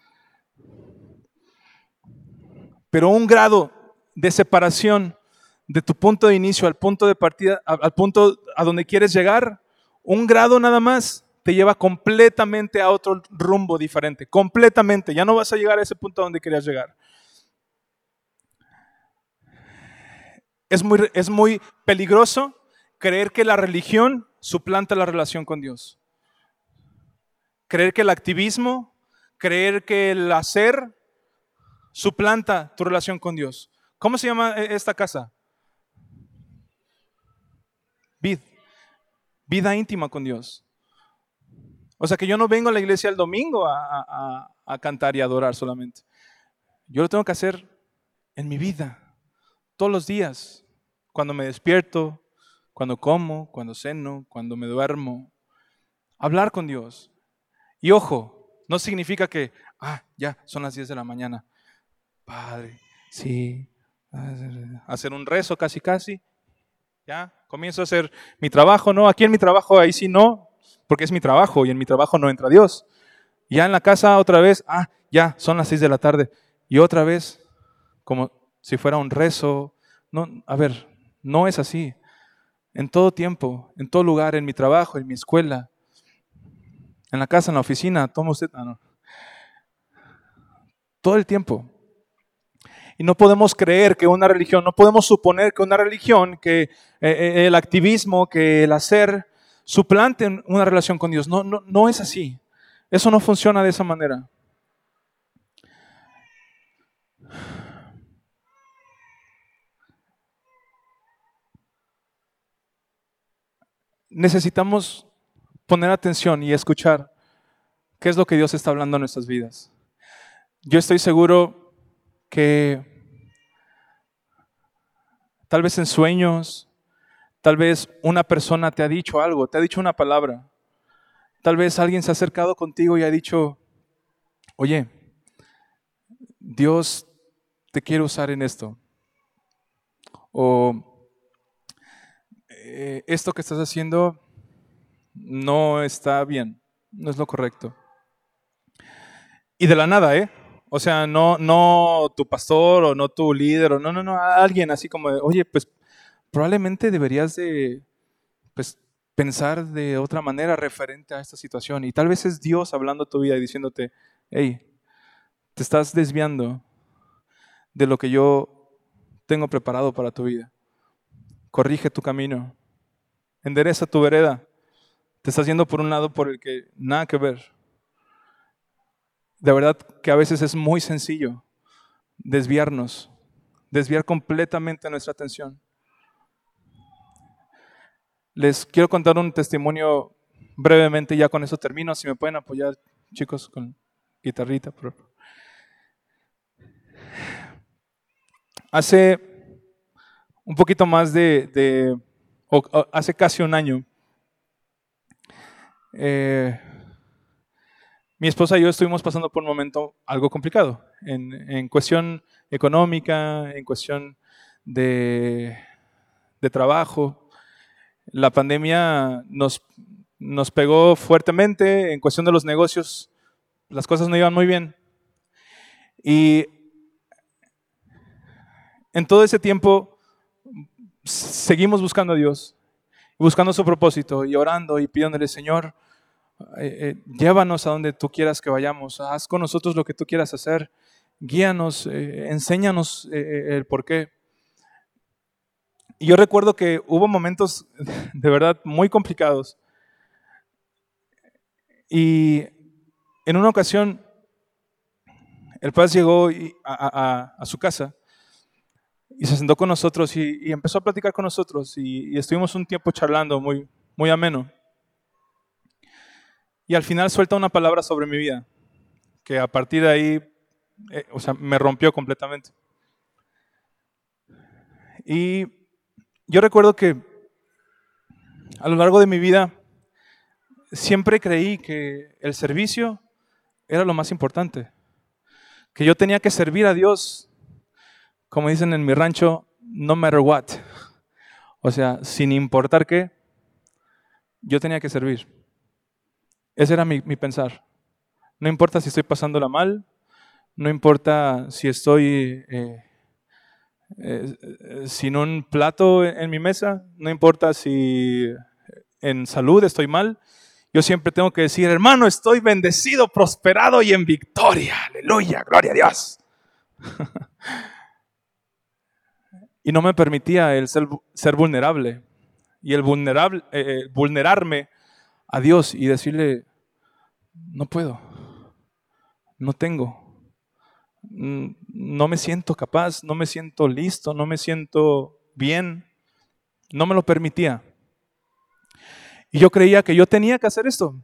Pero un grado de separación de tu punto de inicio al punto de partida, al punto a donde quieres llegar, un grado nada más te lleva completamente a otro rumbo diferente, completamente. Ya no vas a llegar a ese punto a donde querías llegar. Es muy, es muy peligroso creer que la religión suplanta la relación con Dios. Creer que el activismo, creer que el hacer suplanta tu relación con Dios. ¿Cómo se llama e, esta casa? Vid. Vida íntima con Dios. O sea que yo no vengo a la iglesia el domingo a, cantar y adorar solamente. Yo lo tengo que hacer en mi vida, todos los días, cuando me despierto, cuando como, cuando ceno, cuando me duermo. Hablar con Dios. Y ojo, no significa que, ah, ya, son las 10 de la mañana. Padre, sí, hacer un rezo casi casi. Ya, comienzo a hacer mi trabajo, ¿no? Aquí en mi trabajo, ahí sí no, porque es mi trabajo y en mi trabajo no entra Dios. Ya en la casa otra vez, ah, ya, son las seis de la tarde. Y otra vez, como si fuera un rezo. No, a ver, no es así. En todo tiempo, en todo lugar, en mi trabajo, en mi escuela, en la casa, en la oficina, toma usted. Ah, no. Todo el tiempo. Y no podemos creer que una religión, no podemos suponer que una religión, que eh, eh, el activismo, que el hacer suplanten una relación con Dios. No, no, no es así. Eso no funciona de esa manera. Necesitamos poner atención y escuchar qué es lo que Dios está hablando en nuestras vidas. Yo estoy seguro que tal vez en sueños, tal vez una persona te ha dicho algo, te ha dicho una palabra. Tal vez alguien se ha acercado contigo y ha dicho, oye, Dios te quiere usar en esto. O eh, esto que estás haciendo no está bien, no es lo correcto. Y de la nada, ¿eh? O sea, no, no tu pastor o no tu líder o no, no, no, alguien así como, oye, pues probablemente deberías de pues, pensar de otra manera referente a esta situación. Y tal vez es Dios hablando a tu vida y diciéndote, hey, te estás desviando de lo que yo tengo preparado para tu vida. Corrige tu camino. Endereza tu vereda. Te estás yendo por un lado por el que nada que ver de verdad que a veces es muy sencillo desviarnos, desviar completamente nuestra atención. Les quiero contar un testimonio brevemente, ya con eso termino. Si me pueden apoyar, chicos, con guitarrita. Hace un poquito más de, hace casi un año, eh, mi esposa y yo estuvimos pasando por un momento algo complicado en, cuestión económica, en cuestión de, trabajo. La pandemia nos, nos pegó fuertemente en cuestión de los negocios. Las cosas no iban muy bien. Y en todo ese tiempo seguimos buscando a Dios, buscando su propósito y orando y pidiéndole, Señor, eh, eh, llévanos a donde tú quieras que vayamos, haz con nosotros lo que tú quieras hacer, guíanos, eh, enséñanos el por qué. Y yo recuerdo que hubo momentos de verdad muy complicados Y en una ocasión, el padre llegó a, su casa y se sentó con nosotros y, empezó a platicar con nosotros y, estuvimos un tiempo charlando muy, muy ameno. Y al final suelta una palabra sobre mi vida, que a partir de ahí, eh, o sea, me rompió completamente. Y yo recuerdo que a lo largo de mi vida siempre creí que el servicio era lo más importante, que yo tenía que servir a Dios, como dicen en mi rancho, no matter what. O sea, sin importar qué, yo tenía que servir. Ese era mi, pensar. No importa si estoy pasándola mal, no importa si estoy eh, eh, sin un plato en mi mesa, no importa si en salud estoy mal, yo siempre tengo que decir, hermano, estoy bendecido, prosperado y en victoria. Aleluya, gloria a Dios. y no me permitía el ser, vulnerable y el vulnerable, eh, vulnerarme a Dios y decirle, no puedo, no tengo, mm, no me siento capaz, no me siento listo, no me siento bien, no me lo permitía. Y yo creía que yo tenía que hacer esto,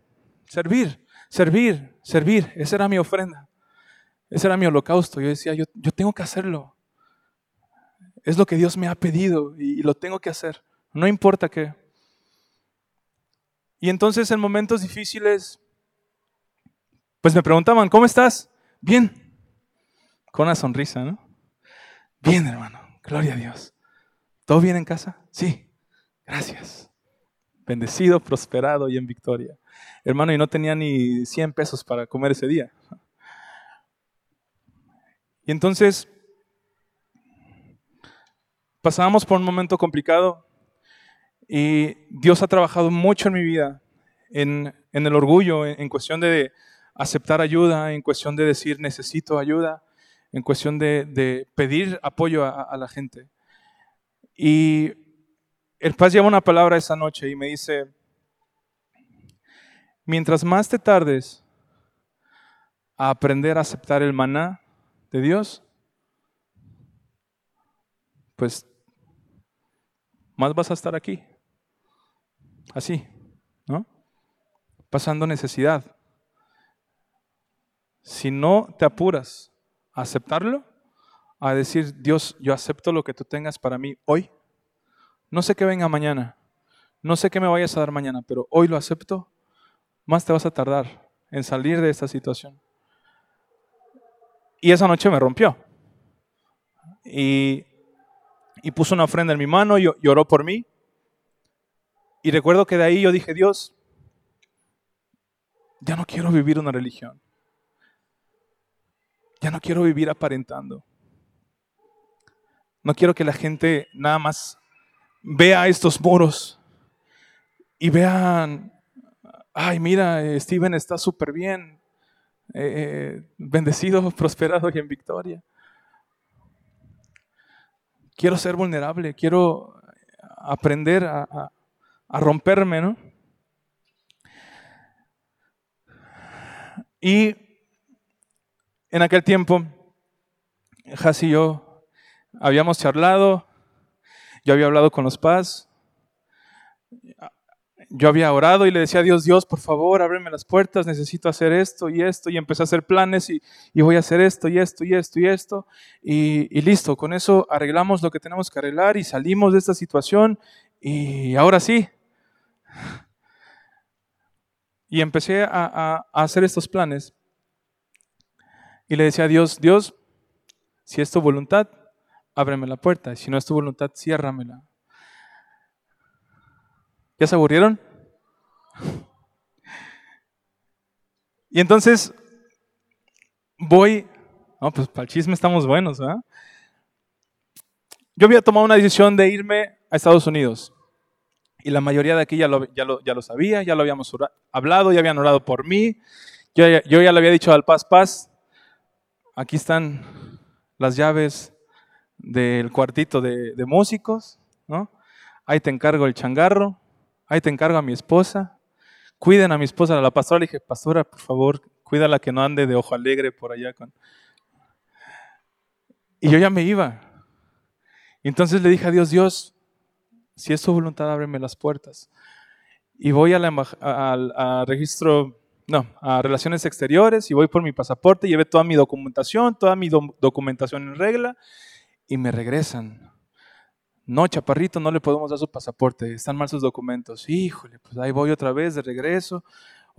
servir, servir, servir. Esa era mi ofrenda. Ese era mi holocausto. Yo decía, yo, yo tengo que hacerlo. Es lo que Dios me ha pedido y, lo tengo que hacer. No importa qué. Y entonces en momentos difíciles, pues me preguntaban, ¿cómo estás? Bien. Con una sonrisa, ¿no? Bien, hermano. Gloria a Dios. ¿Todo bien en casa? Sí. Gracias bendecido, prosperado y en victoria. Hermano, y no tenía ni 100 pesos para comer ese día. Y entonces pasábamos por un momento complicado y Dios ha trabajado mucho en mi vida, en, el orgullo, en, cuestión de aceptar ayuda, en cuestión de decir necesito ayuda, en cuestión de, pedir apoyo a, a la gente. Y el Paz lleva una palabra esa noche y me dice, mientras más te tardes a aprender a aceptar el maná de Dios, pues más vas a estar aquí, así, ¿no? Pasando necesidad. Si no te apuras a aceptarlo, a decir, Dios, yo acepto lo que tú tengas para mí hoy, no sé qué venga mañana, no sé qué me vayas a dar mañana, pero hoy lo acepto, más te vas a tardar en salir de esta situación. Y esa noche me rompió. Y, puso una ofrenda en mi mano y, y oró por mí. Y recuerdo que de ahí yo dije, Dios, ya no quiero vivir una religión. Ya no quiero vivir aparentando. No quiero que la gente nada más vea estos muros y vean, ay, mira, Steven está súper bien, eh, eh, bendecido, prosperado y en victoria. Quiero ser vulnerable, quiero aprender a, romperme, ¿no? Y en aquel tiempo, Has y yo habíamos charlado, yo había hablado con los paz. Yo había orado y le decía a Dios, Dios, por favor, ábreme las puertas, necesito hacer esto y esto. Y empecé a hacer planes y, voy a hacer esto y esto y esto y esto. Y, listo, con eso arreglamos lo que tenemos que arreglar y salimos de esta situación. Y ahora sí. Y empecé a, hacer estos planes. Y le decía a Dios, Dios, si es tu voluntad, ábreme la puerta. Si no es tu voluntad, ciérramela. ¿Ya se aburrieron? Y entonces voy, no, pues para el chisme estamos buenos, ¿verdad? Yo había tomado una decisión de irme a Estados Unidos. Y la mayoría de aquí ya lo, ya lo, ya lo sabía, ya lo habíamos hablado, ya habían orado por mí. Yo, yo ya le había dicho al Paz Paz, aquí están las llaves del cuartito de, músicos, ¿no? Ahí te encargo el changarro, ahí te encargo a mi esposa. cuiden a mi esposa, a la pastora. Le dije, pastora, por favor, cuídala que no ande de ojo alegre por allá. Y yo ya me iba. Entonces le dije a Dios, Dios, si es tu voluntad, ábreme las puertas. Y voy a la registro, no, a relaciones exteriores y voy por mi pasaporte, llevé toda mi documentación, toda mi documentación en regla y me regresan. No, chaparrito, no le podemos dar su pasaporte, están mal sus documentos. Híjole, pues ahí voy otra vez de regreso,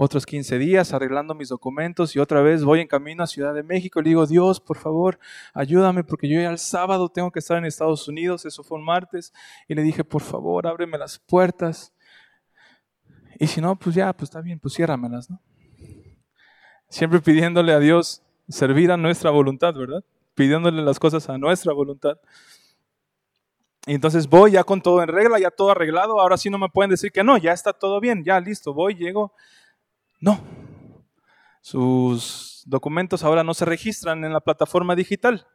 otros 15 días arreglando mis documentos y otra vez voy en camino a Ciudad de México. Le digo, Dios, por favor, ayúdame porque yo ya el sábado tengo que estar en Estados Unidos, eso fue un martes. Y le dije, por favor, ábreme las puertas. Y si no, pues ya, pues está bien, pues ciérramelas, ¿no? Siempre pidiéndole a Dios servir a nuestra voluntad, ¿verdad? Pidiéndole las cosas a nuestra voluntad. Y entonces voy ya con todo en regla, ya todo arreglado. Ahora sí no me pueden decir que no, ya está todo bien, ya listo, voy, llego. No. Sus documentos ahora no se registran en la plataforma digital.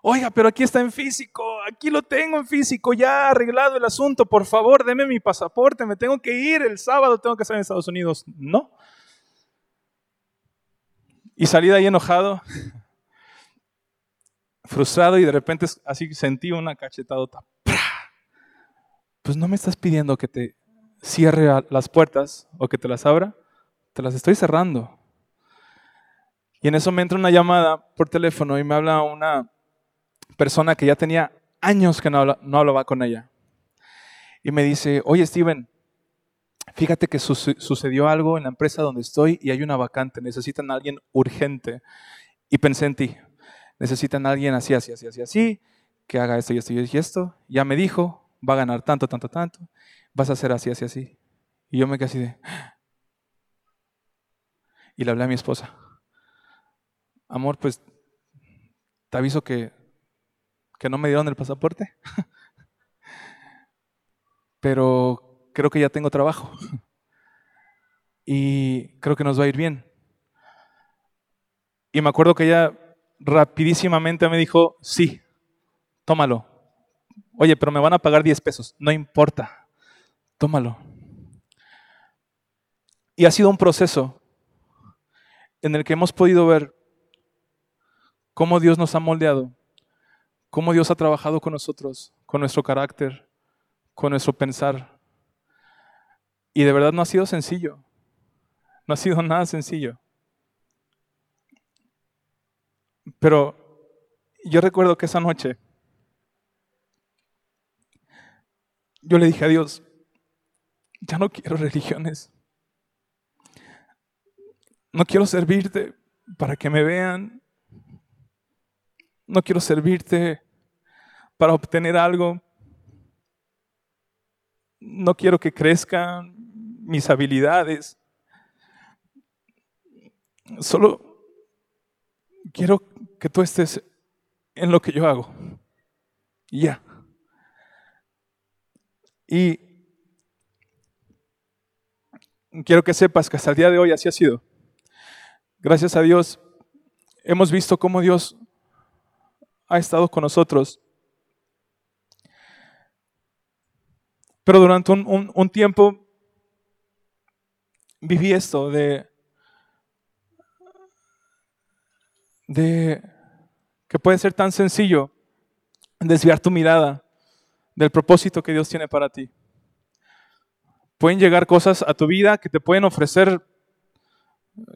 Oiga, pero aquí está en físico, aquí lo tengo en físico, ya arreglado el asunto, por favor, deme mi pasaporte, me tengo que ir, el sábado tengo que estar en Estados Unidos. No. Y salí de ahí enojado, frustrado y de repente así sentí una cachetadota. Pues no me estás pidiendo que te cierre las puertas o que te las abra, te las estoy cerrando. Y en eso me entra una llamada por teléfono y me habla una persona que ya tenía años que no, hablaba con ella. Y me dice, oye Steven, fíjate que sucedió algo en la empresa donde estoy y hay una vacante, necesitan a alguien urgente. Y pensé en ti, necesitan a alguien así, así, así, así, así, que haga esto y esto y esto. Ya me dijo, va a ganar tanto, tanto, tanto, vas a hacer así, así, así. Y yo me quedé así de... Y le hablé a mi esposa. Amor, pues te aviso que, que no me dieron el pasaporte. Pero creo que ya tengo trabajo. Y creo que nos va a ir bien. Y me acuerdo que ella rapidísimamente me dijo, sí, tómalo. Oye, pero me van a pagar 10 pesos. No importa, tómalo. Y ha sido un proceso en el que hemos podido ver cómo Dios nos ha moldeado, cómo Dios ha trabajado con nosotros, con nuestro carácter, con nuestro pensar. Y de verdad no ha sido sencillo. No ha sido nada sencillo. Pero yo recuerdo que esa noche yo le dije a Dios, ya no quiero religiones. No quiero servirte para que me vean. No quiero servirte para obtener algo. No quiero que crezcan mis habilidades. Solo quiero que tú estés en lo que yo hago. Ya. Y quiero que sepas que hasta el día de hoy así ha sido. Gracias a Dios hemos visto cómo Dios ha estado con nosotros. Pero durante un, tiempo viví esto de de que puede ser tan sencillo desviar tu mirada del propósito que Dios tiene para ti. Pueden llegar cosas a tu vida que te pueden ofrecer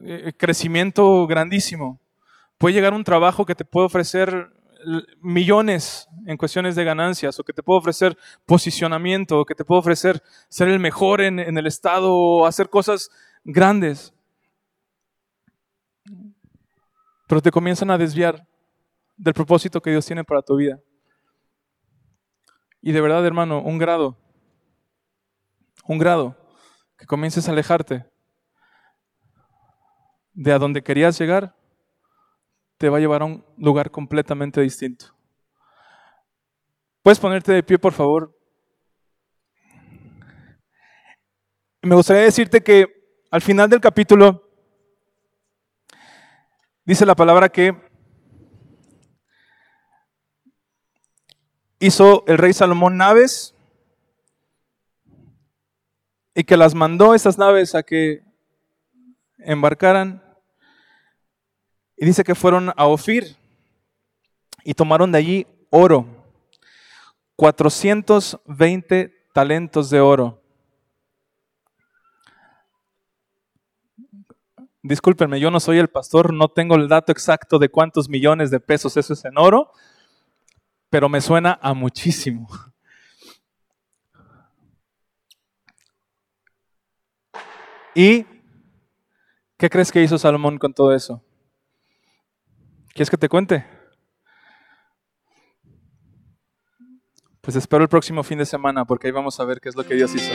eh, crecimiento grandísimo. Puede llegar un trabajo que te puede ofrecer millones en cuestiones de ganancias, o que te puede ofrecer posicionamiento, o que te puede ofrecer ser el mejor en, en el estado, o hacer cosas grandes pero te comienzan a desviar del propósito que Dios tiene para tu vida. Y de verdad, hermano, un grado, un grado, que comiences a alejarte de a donde querías llegar, te va a llevar a un lugar completamente distinto. ¿Puedes ponerte de pie, por favor? Me gustaría decirte que al final del capítulo Dice la palabra que hizo el rey Salomón naves y que las mandó esas naves a que embarcaran. Y dice que fueron a Ofir y tomaron de allí oro, 420 talentos de oro. Discúlpenme, yo no soy el pastor, no tengo el dato exacto de cuántos millones de pesos eso es en oro, pero me suena a muchísimo. ¿Y qué crees que hizo Salomón con todo eso? ¿Quieres que te cuente? Pues espero el próximo fin de semana porque ahí vamos a ver qué es lo que Dios hizo.